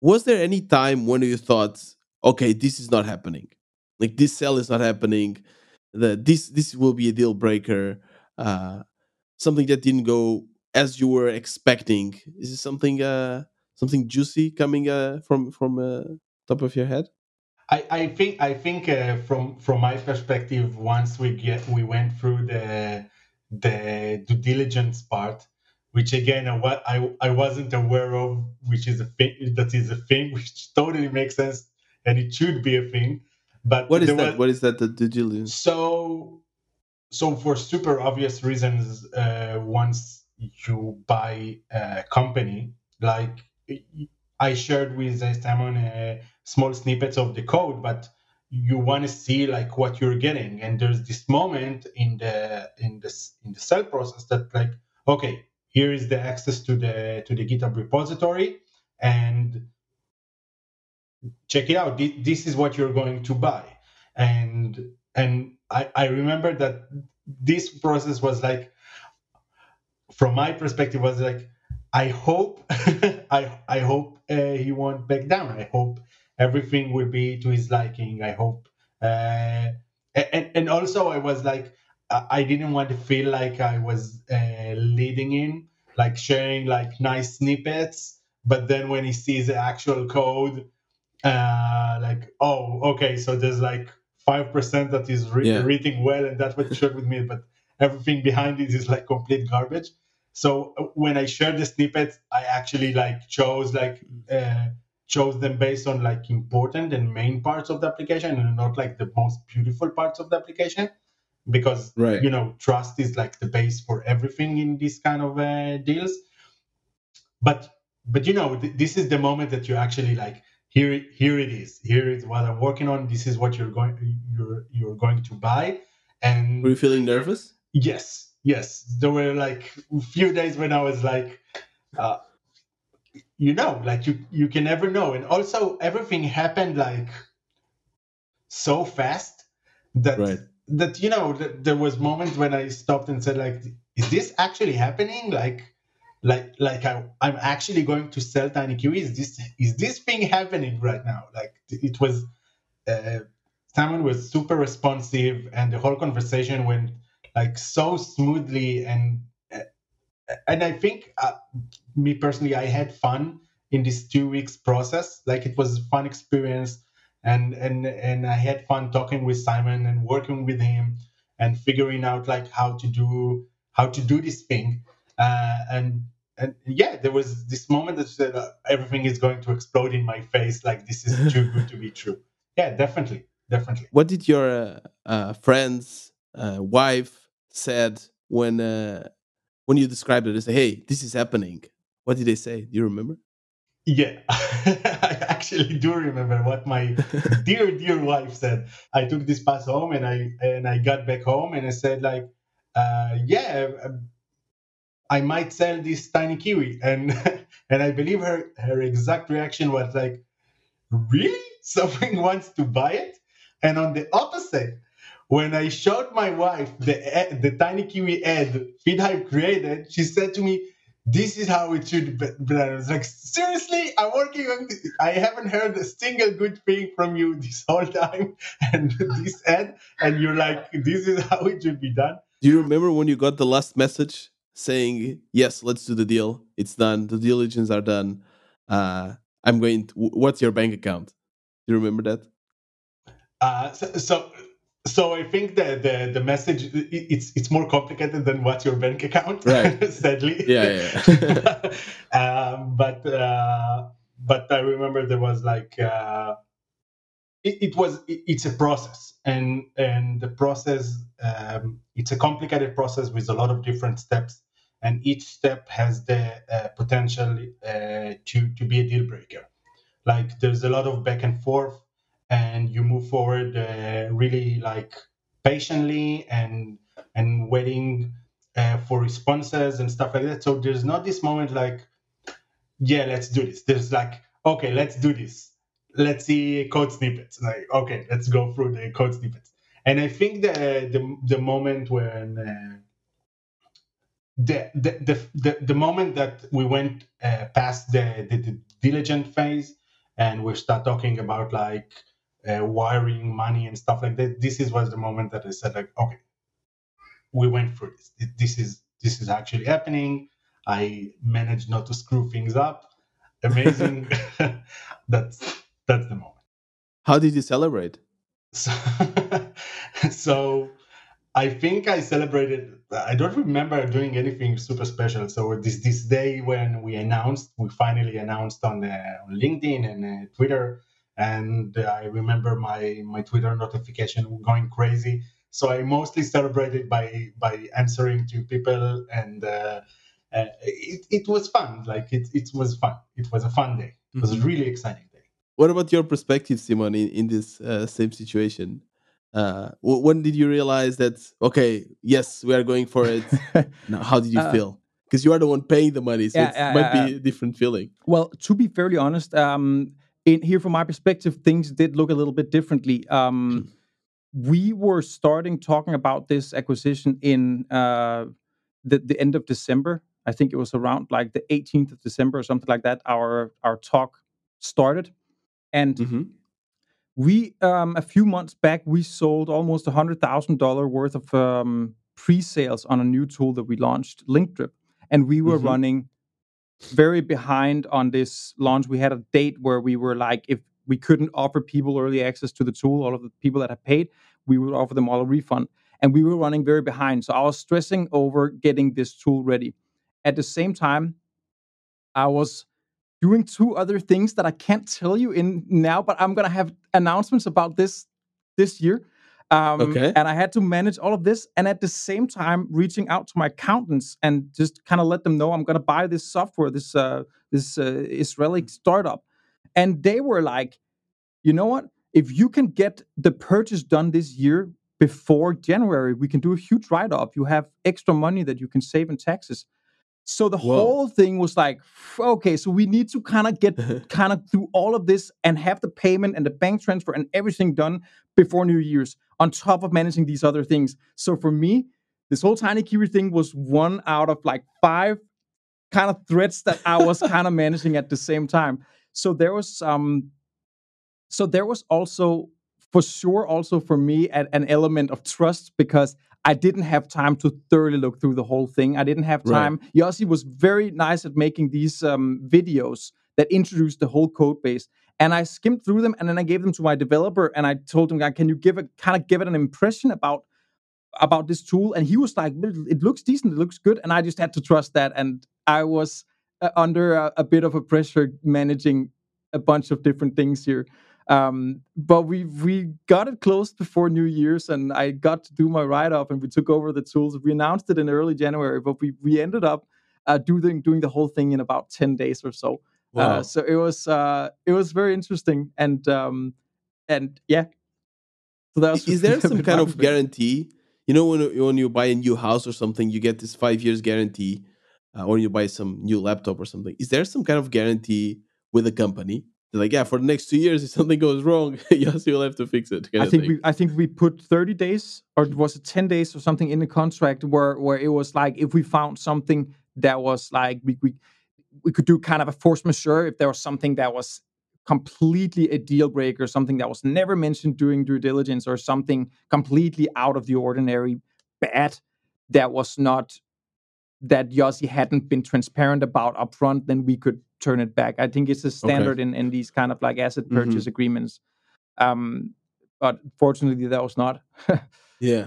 Was there any time when you thought, okay, this is not happening, like this sell is not happening, that this this will be a deal breaker? Uh, something that didn't go as you were expecting. Is it something uh, something juicy coming uh, from from uh, top of your head? I, I think I think uh, from from my perspective, once we get we went through the the due diligence part, which again I, I, I wasn't aware of, which is a thing that is a thing, which totally makes sense and it should be a thing. But what is that? Was, what is that? The due diligence. So so for super obvious reasons, uh, once you buy a company, like I shared with Simon uh, small snippets of the code, but you want to see like what you're getting, and there's this moment in the in the in the sell process that like okay, here is the access to the to the GitHub repository, and check it out. This is what you're going to buy, and and I, I remember that this process was like from my perspective was like i hope i i hope uh, he won't back down. I hope everything will be to his liking. I hope uh, and and also i was like i didn't want to feel like i was uh, leading in like sharing like nice snippets. But then when he sees the actual code uh like oh okay so there's like five percent that is re- yeah. reading well, and that's what you shared with me. But everything behind it is like complete garbage. So uh, when I shared the snippets, I actually like chose like uh, chose them based on like important and main parts of the application, and not like the most beautiful parts of the application, because right. you know trust is like the base for everything in this kind of uh, deals. But but you know th- this is the moment that you actually like here here it is. Here is what i'm working on. This is what you're going you're you're going to buy. And were you feeling nervous? Yes yes. There were like a few days when i was like uh, you know like you you can never know. And also everything happened like so fast that right. that you know that there was moments when i stopped and said like is this actually happening? Like like like I, i'm actually going to sell TinyKiwi is this is this thing happening right now? Like it was uh, simon was super responsive and the whole conversation went like so smoothly and uh, and i think uh, me personally i had fun in this two weeks process. Like it was a fun experience and and and i had fun talking with simon and working with him and figuring out like how to do how to do this thing uh, and and yeah, there was this moment that said uh, everything is going to explode in my face. Like this is too good to be true. Yeah, definitely, definitely. What did your uh, uh, friends, uh, wife said when uh, when you described it? They say, "Hey, this is happening." What did they say? Do you remember? Yeah, I actually do remember what my dear dear wife said. I took this pass home and I and I got back home and I said like, uh, yeah, um, I might sell this TinyKiwi and and I believe her her exact reaction was like, really? Someone wants to buy it? And on the opposite, when I showed my wife the the TinyKiwi ad FeedHive created, she said to me, "This is how it should be." I was like, "Seriously? I'm working on. This. I haven't heard a single good thing from you this whole time, and this ad, and you're like, this is how it should be done." Do you remember when you got the last message saying, "Yes, let's do the deal. It's done. The diligence are done. Uh, I'm going. To, what's your bank account?" Do you remember that? Uh, so, so so I think that the the message it's it's more complicated than what's your bank account, right? sadly, yeah, yeah. um, but uh, but I remember there was like uh, it, it, was it, it's a process, and and the process um, it's a complicated process with a lot of different steps, and each step has the uh, potential uh, to to be a deal breaker. Like there's a lot of back and forth and you move forward uh, really like patiently and and waiting uh, for responses and stuff like that. So there's not this moment like, yeah, let's do this. There's like, okay, let's do this. Let's see code snippets. Like, okay, let's go through the code snippets. And I think the the, the moment when uh, the, the, the, the, moment that we went uh, past the, the, the diligent phase and we start talking about like uh, wiring money and stuff like that this is was the moment that i said like okay we went through this. This is this is actually happening. I managed not to screw things up. Amazing. That's that's the moment. How did you celebrate? So, so i think i celebrated i don't remember doing anything super special so this this day when we announced we finally announced on, uh, on linkedin and uh, twitter and I remember my my Twitter notification going crazy. So I mostly celebrated by by answering to people, and uh, uh, it it was fun. Like it it was fun. It was a fun day. It was mm-hmm. a really exciting day. What about your perspective, Simon, in, in this uh, same situation? Uh, when did you realize that okay, yes, we are going for it? now, how did you uh, feel? Because you are the one paying the money, so yeah, it might be a different feeling. Well, to be fairly honest, um, in here from my perspective, things did look a little bit differently. Um, we were starting talking about this acquisition in uh, the, the end of December. I think it was around like the 18th of December or something like that. Our our talk started, and mm-hmm. We um, a few months back we sold almost a hundred thousand dollar worth of um, pre-sales on a new tool that we launched, LinkDrip, and we were mm-hmm. running very behind on this launch. We had a date where we were like, if we couldn't offer people early access to the tool, all of the people that had paid, we would offer them all a refund. And we were running very behind. So I was stressing over getting this tool ready. At the same time, I was doing two other things that I can't tell you in now, but I'm gonna have announcements about this this year. Um, okay. And I had to manage all of this, and at the same time, reaching out to my accountants and just kind of let them know I'm going to buy this software, this uh, this uh, Israeli startup, and they were like, you know what? If you can get the purchase done this year before January, we can do a huge write off. You have extra money that you can save in taxes. So the Whoa. whole thing was like, okay, so we need to kind of get kind of through all of this and have the payment and the bank transfer and everything done before New Year's on top of managing these other things. So for me, this whole TinyKiwi thing was one out of like five kind of threats that I was kind of managing at the same time. So there was um so there was also for sure also for me an element of trust because I didn't have time to thoroughly look through the whole thing. I didn't have time. Right. Yossi was very nice at making these um, videos that introduced the whole code base. And I skimmed through them and then I gave them to my developer and I told him, can you give it kind of give it an impression about about this tool? And he was like, it looks decent, it looks good. And I just had to trust that. And I was uh, under a, a bit of a pressure managing a bunch of different things here. Um, but we we got it closed before New Year's, and I got to do my write off, and we took over the tools. We announced it in early January, but we we ended up uh, doing doing the whole thing in about ten days or so. Uh, so it was uh, it was very interesting, and um, and yeah. So that was is there some kind of guarantee? You know, when when you buy a new house or something, you get this five years guarantee, uh, or you buy some new laptop or something. Is there some kind of guarantee with the company? They're like, yeah, for the next two years, if something goes wrong, yes, you'll have to fix it. I think we, I think we put thirty days, or was it ten days or something in the contract where where it was like if we found something that was like we we we could do kind of a force majeure if there was something that was completely a deal breaker, something that was never mentioned during due diligence, or something completely out of the ordinary bad that was not that Yossi hadn't been transparent about upfront, then we could turn it back. I think it's a standard okay. in, in these kind of like asset mm-hmm. purchase mm-hmm. agreements. Um, but fortunately, that was not. yeah,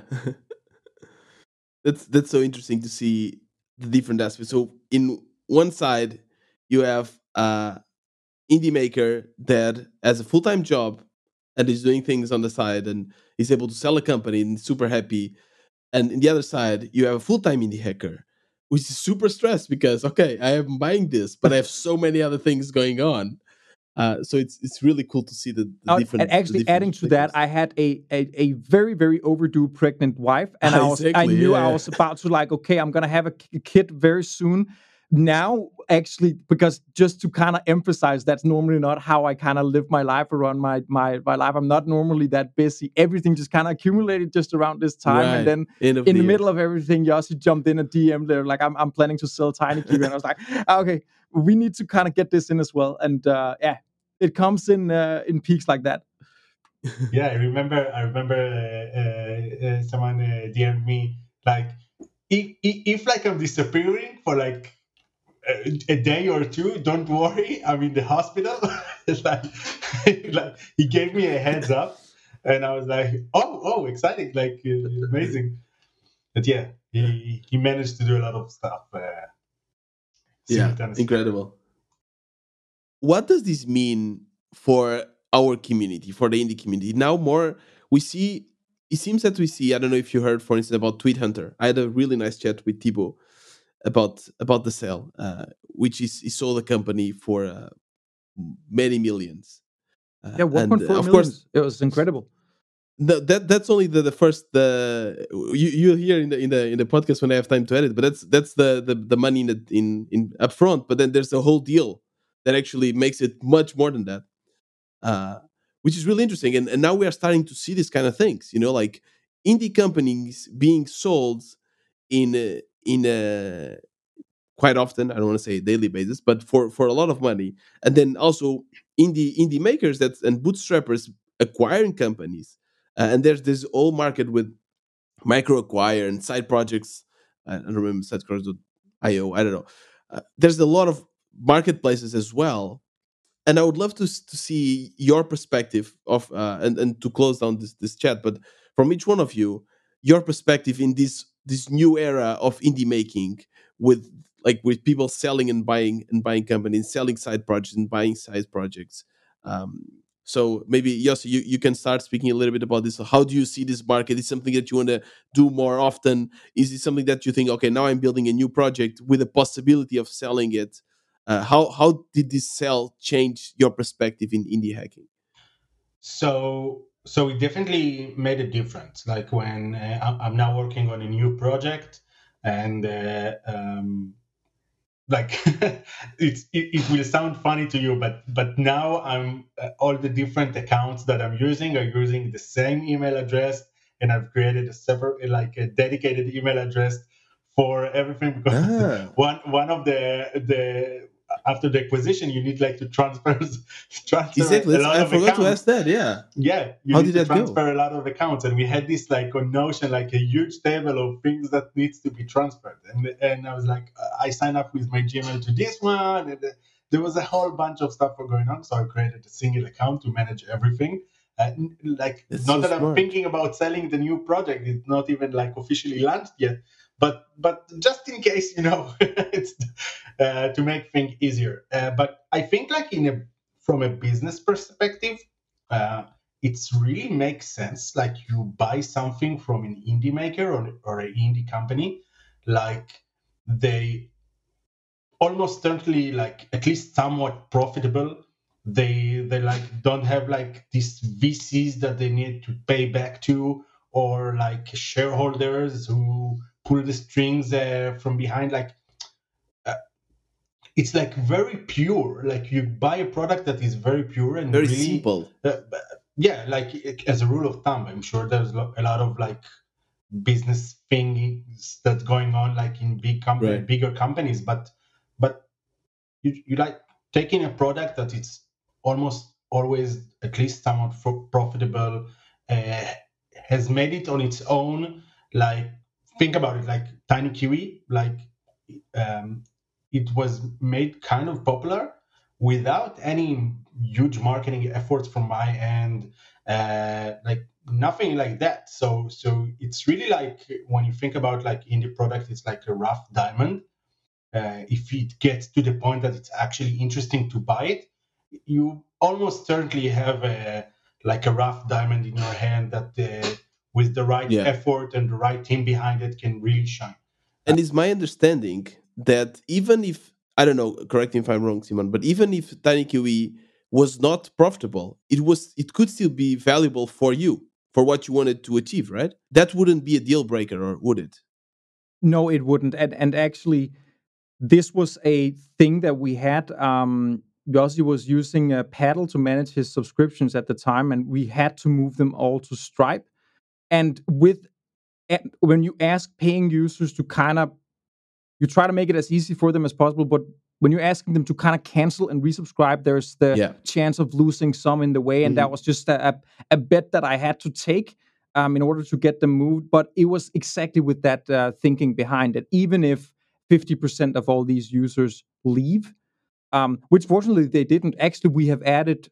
that's that's so interesting to see the different aspects. So in one side, you have a indie maker that has a full time job and is doing things on the side and is able to sell a company and super happy. And in the other side, you have a full time indie hacker which is super stressed because okay, I am buying this, but I have so many other things going on. Uh, so it's it's really cool to see the, the oh, different. And actually, different adding to that, I had a, a, a very very overdue pregnant wife, and I was exactly, I knew yeah. I was about to like okay, I'm gonna have a kid very soon, now actually because just to kind of emphasize that's normally not how i kind of live my life around my my my life. I'm not normally that busy. Everything just kind of accumulated just around this time right. and then in the, the middle of everything yossi jumped in a dm there like i'm, I'm planning to sell Tiny Kiwi and i was like okay we need to kind of get this in as well and uh yeah it comes in uh, in peaks like that. Yeah i remember i remember uh, uh, uh someone uh, dm'd me like if, if like i'm disappearing for like a, day or two, don't worry, I'm in the hospital. it's like, like he gave me a heads up, and I was like, oh, oh, exciting, like uh, amazing. But yeah, he he managed to do a lot of stuff. Uh, yeah, incredible. What does this mean for our community, for the indie community? Now, more we see. It seems that we see. I don't know if you heard, for instance, about Tweet Hunter. I had a really nice chat with Thibaut about about the sale, uh, which is he sold the company for uh, many millions. Uh, yeah, one point four million. Of course, it was incredible. The, that that's only the, the first the you you hear in the in the in the podcast when I have time to edit, but that's that's the the, the money in the, in in upfront. But then there's a whole deal that actually makes it much more than that, uh, which is really interesting. And and now we are starting to see these kind of things. You know, like indie companies being sold in in a quite often i don't want to say daily basis but for for a lot of money. And then also indie indie makers that and bootstrappers acquiring companies. Uh, and there's this whole market with micro acquire and side projects. I don't remember sidecars.io i don't know. Uh, there's a lot of marketplaces as well. And i would love to to see your perspective of uh, and and to close down this this chat but from each one of you your perspective in this this new era of indie making with like with people selling and buying and buying companies, selling side projects and buying side projects. Um, so maybe yes, you, you can start speaking a little bit about this. How do you see this market? Is something that you want to do more often? Is it something that you think, okay, now I'm building a new project with the possibility of selling it? Uh, how how did this sell change your perspective in indie hacking? So so it definitely made a difference. Like when uh, I'm now working on a new project, and uh, um, like it's it, it, will sound funny to you, but but now I'm uh, all the different accounts that I'm using are using the same email address, and I've created a separate like a dedicated email address for everything because ah. one one of the the after the acquisition, you need like to transfer transfer exactly. a lot I of forgot accounts. to ask that. Yeah. Yeah. You How need did to that transfer go? a lot of accounts, and we had this like on Notion, like a huge table of things that needs to be transferred, and and I was like, I sign up with my Gmail to this one, and there was a whole bunch of stuff going on, so I created a single account to manage everything. Uh, like it's not so that smart. I'm thinking about selling the new project; it's not even like officially launched yet but but just in case you know it's uh, to make things easier uh, but i think like in a from a business perspective uh, it's really makes sense like you buy something from an indie maker or, or an indie company like they almost certainly like at least somewhat profitable. They they like don't have like these VCs that they need to pay back to or like shareholders who pull the strings uh, from behind like uh, it's like very pure like you buy a product that is very pure and Very really, simple. uh, yeah like as a rule of thumb i'm sure there's a lot of like business things that's going on like in big company Right. bigger companies but but you, you like taking a product that it's almost always at least somewhat profitable uh, has made it on its own like think about it like tiny kiwi like um, it was made kind of popular without any huge marketing efforts from my end uh, like nothing like that. So so it's really like when you think about like indie product it's like a rough diamond. Uh, if it gets to the point that it's actually interesting to buy it you almost certainly have a like a rough diamond in your hand that uh, with the right Yeah. effort and the right team behind it can really shine And it's my understanding that even if I don't know, correct me if I'm wrong, Simon, but even if Tiny Kiwi was not profitable, it was it could still be valuable for you for what you wanted to achieve, right? That wouldn't be a deal breaker, or would it? No, it wouldn't. And and actually, this was a thing that we had. Um, Yossi was using a paddle to manage his subscriptions at the time, and we had to move them all to Stripe. And with a- when you ask paying users to kind of, you try to make it as easy for them as possible, but when you're asking them to kind of cancel and resubscribe, there's the Yeah. chance of losing some in the way, and that was just a, a, a bet that I had to take um, in order to get them moved. But it was exactly with that uh, thinking behind it. Even if 50% of all these users leave, um, which fortunately they didn't. Actually, we have added,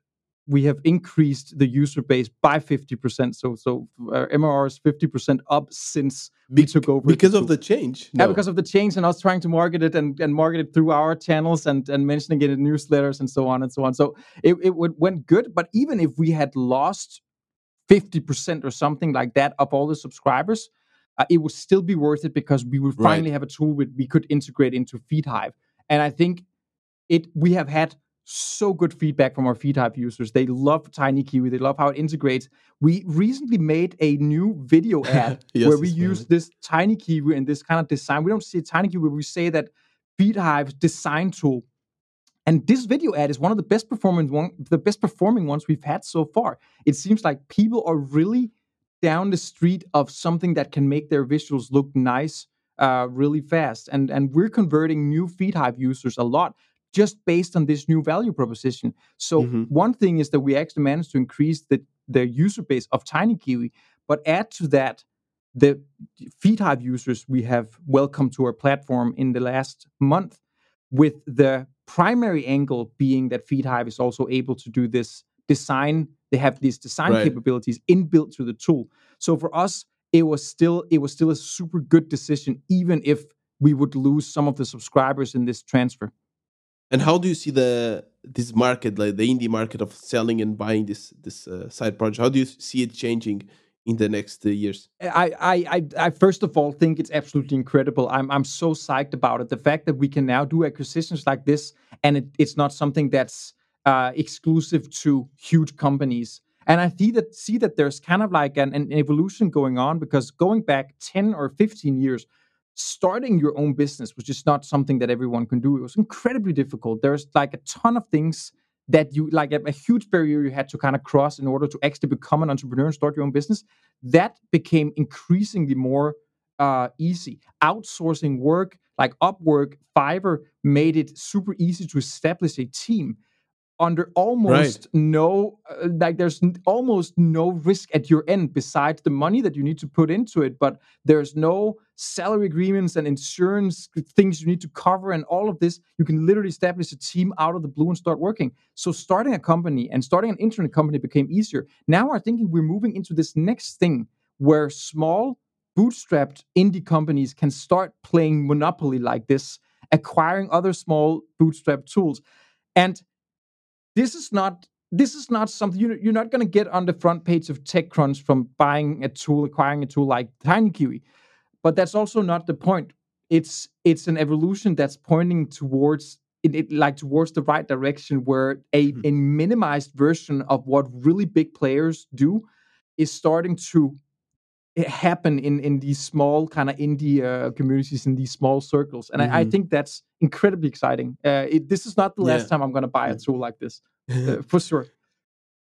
we have increased the user base by 50%. So, so uh, MRR is 50% up since we took over because of the change. Yeah, because of the change and us trying to market it and, and market it through our channels and, and mentioning it in newsletters and so on and so on. So it, it would, went good. But even if we had lost 50% or something like that of all the subscribers, uh, it would still be worth it because we would Right. finally have a tool that we could integrate into FeedHive. And I think it we have had so good feedback from our FeedHive users. They love Tiny Kiwi. They love how it integrates. We recently made a new video ad Yes, where we use this Tiny Kiwi and this kind of design. We don't say Tiny Kiwi. We say that FeedHive's design tool. And this video ad is one of the best performing one, the best performing ones we've had so far. It seems like people are really down the street of something that can make their visuals look nice uh, really fast. And and we're converting new FeedHive users a lot just based on this new value proposition. So Mhm. one thing is that we actually managed to increase the the user base of Tiny Kiwi, but add to that the FeedHive users we have welcomed to our platform in the last month, with the primary angle being that FeedHive is also able to do this design. They have these design Right. capabilities inbuilt to the tool. So for us, it was still it was still a super good decision, even if we would lose some of the subscribers in this transfer. And how do you see the this market, like the indie market of selling and buying this this uh, side project? How do you see it changing in the next uh, years? I, I, I, I first of all think it's absolutely incredible. I'm, I'm so psyched about it. The fact that we can now do acquisitions like this, and it, it's not something that's uh, exclusive to huge companies. And I see that see that there's kind of like an, an evolution going on because going back 10 or 15 years, starting your own business was just not something that everyone can do. It was incredibly difficult. There's like a ton of things that you like a, a huge barrier you had to kind of cross in order to actually become an entrepreneur and start your own business. That became increasingly more uh, easy. Outsourcing work like Upwork, Fiverr made it super easy to establish a team under almost no uh, like there's almost no risk at your end besides the money that you need to put into it but there's no salary agreements and insurance things you need to cover and all of this. You can literally establish a team out of the blue and start working. So starting a company and starting an internet company became easier. Now i'm thinking we're moving into this next thing where small bootstrapped indie companies can start playing monopoly like this acquiring other small bootstrap tools. And this is not this is not something you, you're not going to get on the front page of TechCrunch from buying a tool, acquiring a tool like TinyKiwi. But that's also not the point. it's it's an evolution that's pointing towards it, it like towards the right direction where a, Mhm. a minimized version of what really big players do is starting to happen in in these small kind of indie uh, communities in these small circles and I, I Mhm. think that's incredibly exciting uh, it, this is not the last Yeah. time i'm going to buy a tool like this uh, for sure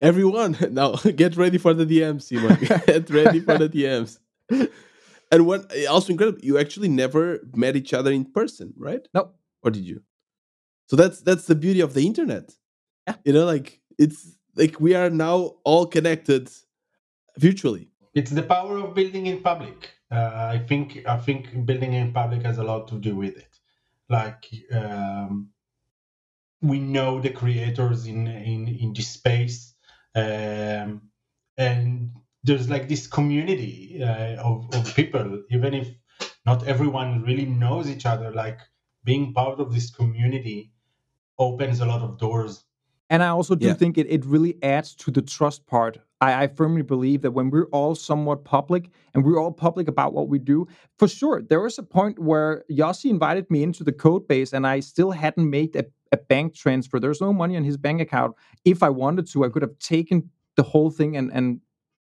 Everyone, now get ready for the DMs, Simon. get ready for the DMs. And what also incredible, you actually never met each other in person, right? no Or did you? So that's that's the beauty of the internet. Yeah. You know, like it's like we are now all connected virtually. It's the power of building in public. Uh, I think I think building in public has a lot to do with it. Like um, we know the creators in in in this space, um, and there's like this community uh, of of people. Even if not everyone really knows each other, like being part of this community opens a lot of doors And I also do Yeah. think it, it really adds to the trust part. I, I firmly believe that when we're all somewhat public and we're all public about what we do, for sure, there was a point where Yossi invited me into the code base and I still hadn't made a, a bank transfer. There's no money on his bank account. If I wanted to, I could have taken the whole thing and and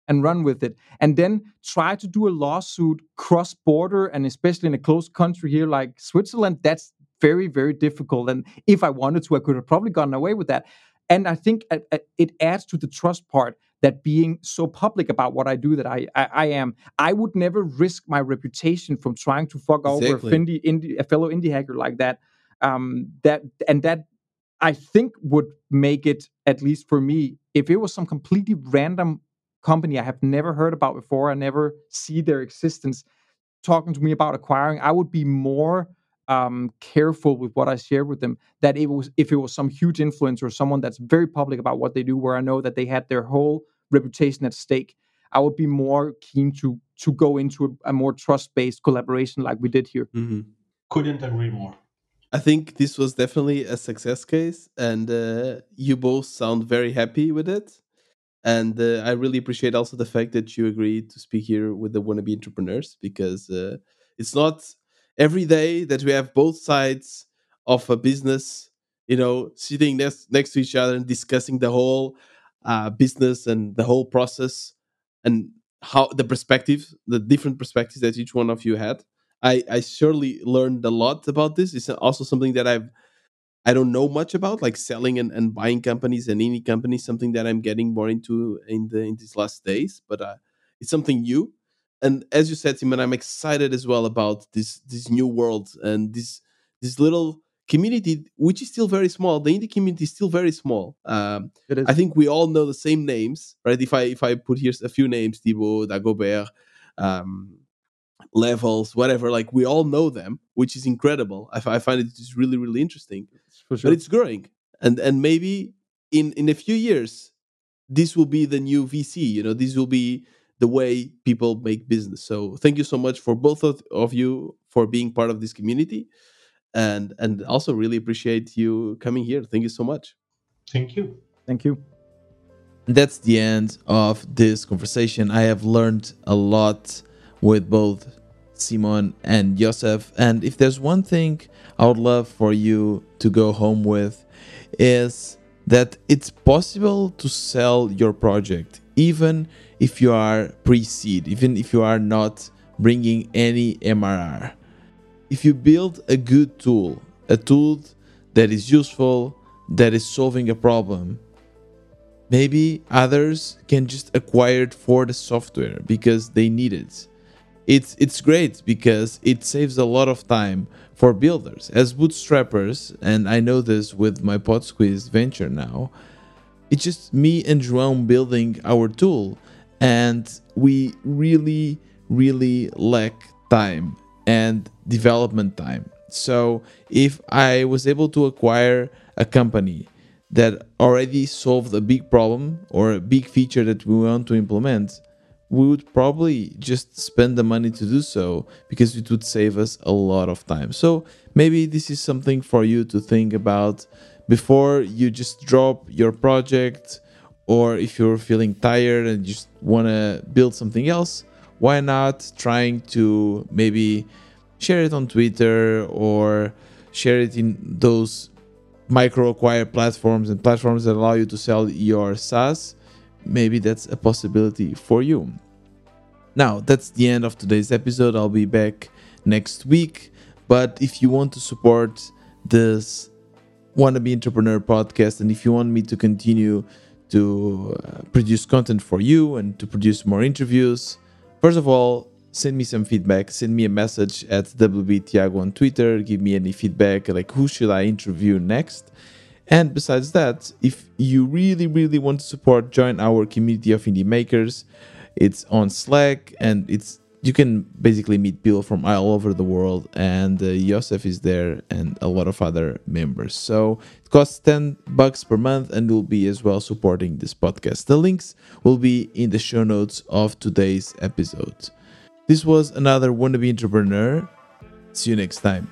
and run with it. And then try to do a lawsuit cross border and especially in a closed country here like Switzerland, that's very, very difficult. And if I wanted to, I could have probably gotten away with that. And I think uh, uh, it adds to the trust part that being so public about what I do that I, I, I am, I would never risk my reputation from trying to fuck over a, Exactly. indie, indie, a fellow indie hacker like that. Um, that and that I think would make it at least for me if it was some completely random company I have never heard about before, I never see their existence talking to me about acquiring, I would be more um, careful with what I share with them. That it was if it was some huge influencer or someone that's very public about what they do, where I know that they had their whole reputation at stake, I would be more keen to to go into a, a more trust based collaboration like we did here. couldn't agree more I think this was definitely a success case, and uh, you both sound very happy with it. And uh, I really appreciate also the fact that you agreed to speak here with the wannabe entrepreneurs because uh, it's not every day that we have both sides of a business, you know, sitting next next to each other and discussing the whole uh, business and the whole process and how the perspectives, the different perspectives that each one of you had. I, I surely learned a lot about this. It's also something that I've I don't know much about, like selling and, and buying companies and any companies, something that I'm getting more into in the in these last days. But uh, it's something new. And as you said, Simon, I'm excited as well about this this new world and this this little community, which is still very small. The indie community is still very small. Um. I think we all know the same names, right? If I if I put here a few names, Thibaut, Dagobert, um, levels, whatever, like we all know them, which is incredible. I, I find it just really really interesting, sure. but it's growing, and and maybe in in a few years, this will be the new VC. You know, this will be the way people make business. So thank you so much for both of, of you for being part of this community, and and also really appreciate you coming here. Thank you so much. thank you Thank you. that's the end of this conversation. I have learned a lot with both Simon and Joseph. And if there's one thing I would love for you to go home with, is that it's possible to sell your project, even if you are pre seed, even if you are not bringing any MRR. If you build a good tool, a tool that is useful, that is solving a problem, maybe others can just acquire it for the software because they need it it's it's great because it saves a lot of time for builders as bootstrappers and i know this with my PodSqueeze venture now it's just me and João building our tool and we really really lack time and development time so if i was able to acquire a company that already solved a big problem or a big feature that we want to implement, we would probably just spend the money to do so because it would save us a lot of time. So maybe this is something for you to think about before you just drop your project or if you're feeling tired and just want to build something else, why not trying to maybe share it on Twitter or share it in those micro acquire platforms and platforms that allow you to sell your SaaS. Maybe that's a possibility for you. Now, that's the end of today's episode. I'll be back next week. But if you want to support this wannabe entrepreneur podcast and if you want me to continue to uh, produce content for you and to produce more interviews first of all send me some feedback. Send me a message at wbtiago on twitter. Give me any feedback like who should i interview next? And besides that if you really really want to support join our community of indie makers. It's on slack and it's you can basically meet people from all over the world and uh, Yosef is there and a lot of other members. So it costs 10 bucks per month and will be as well supporting this podcast. The links will be in the show notes of today's episode. This was another wannabe entrepreneur. See you next time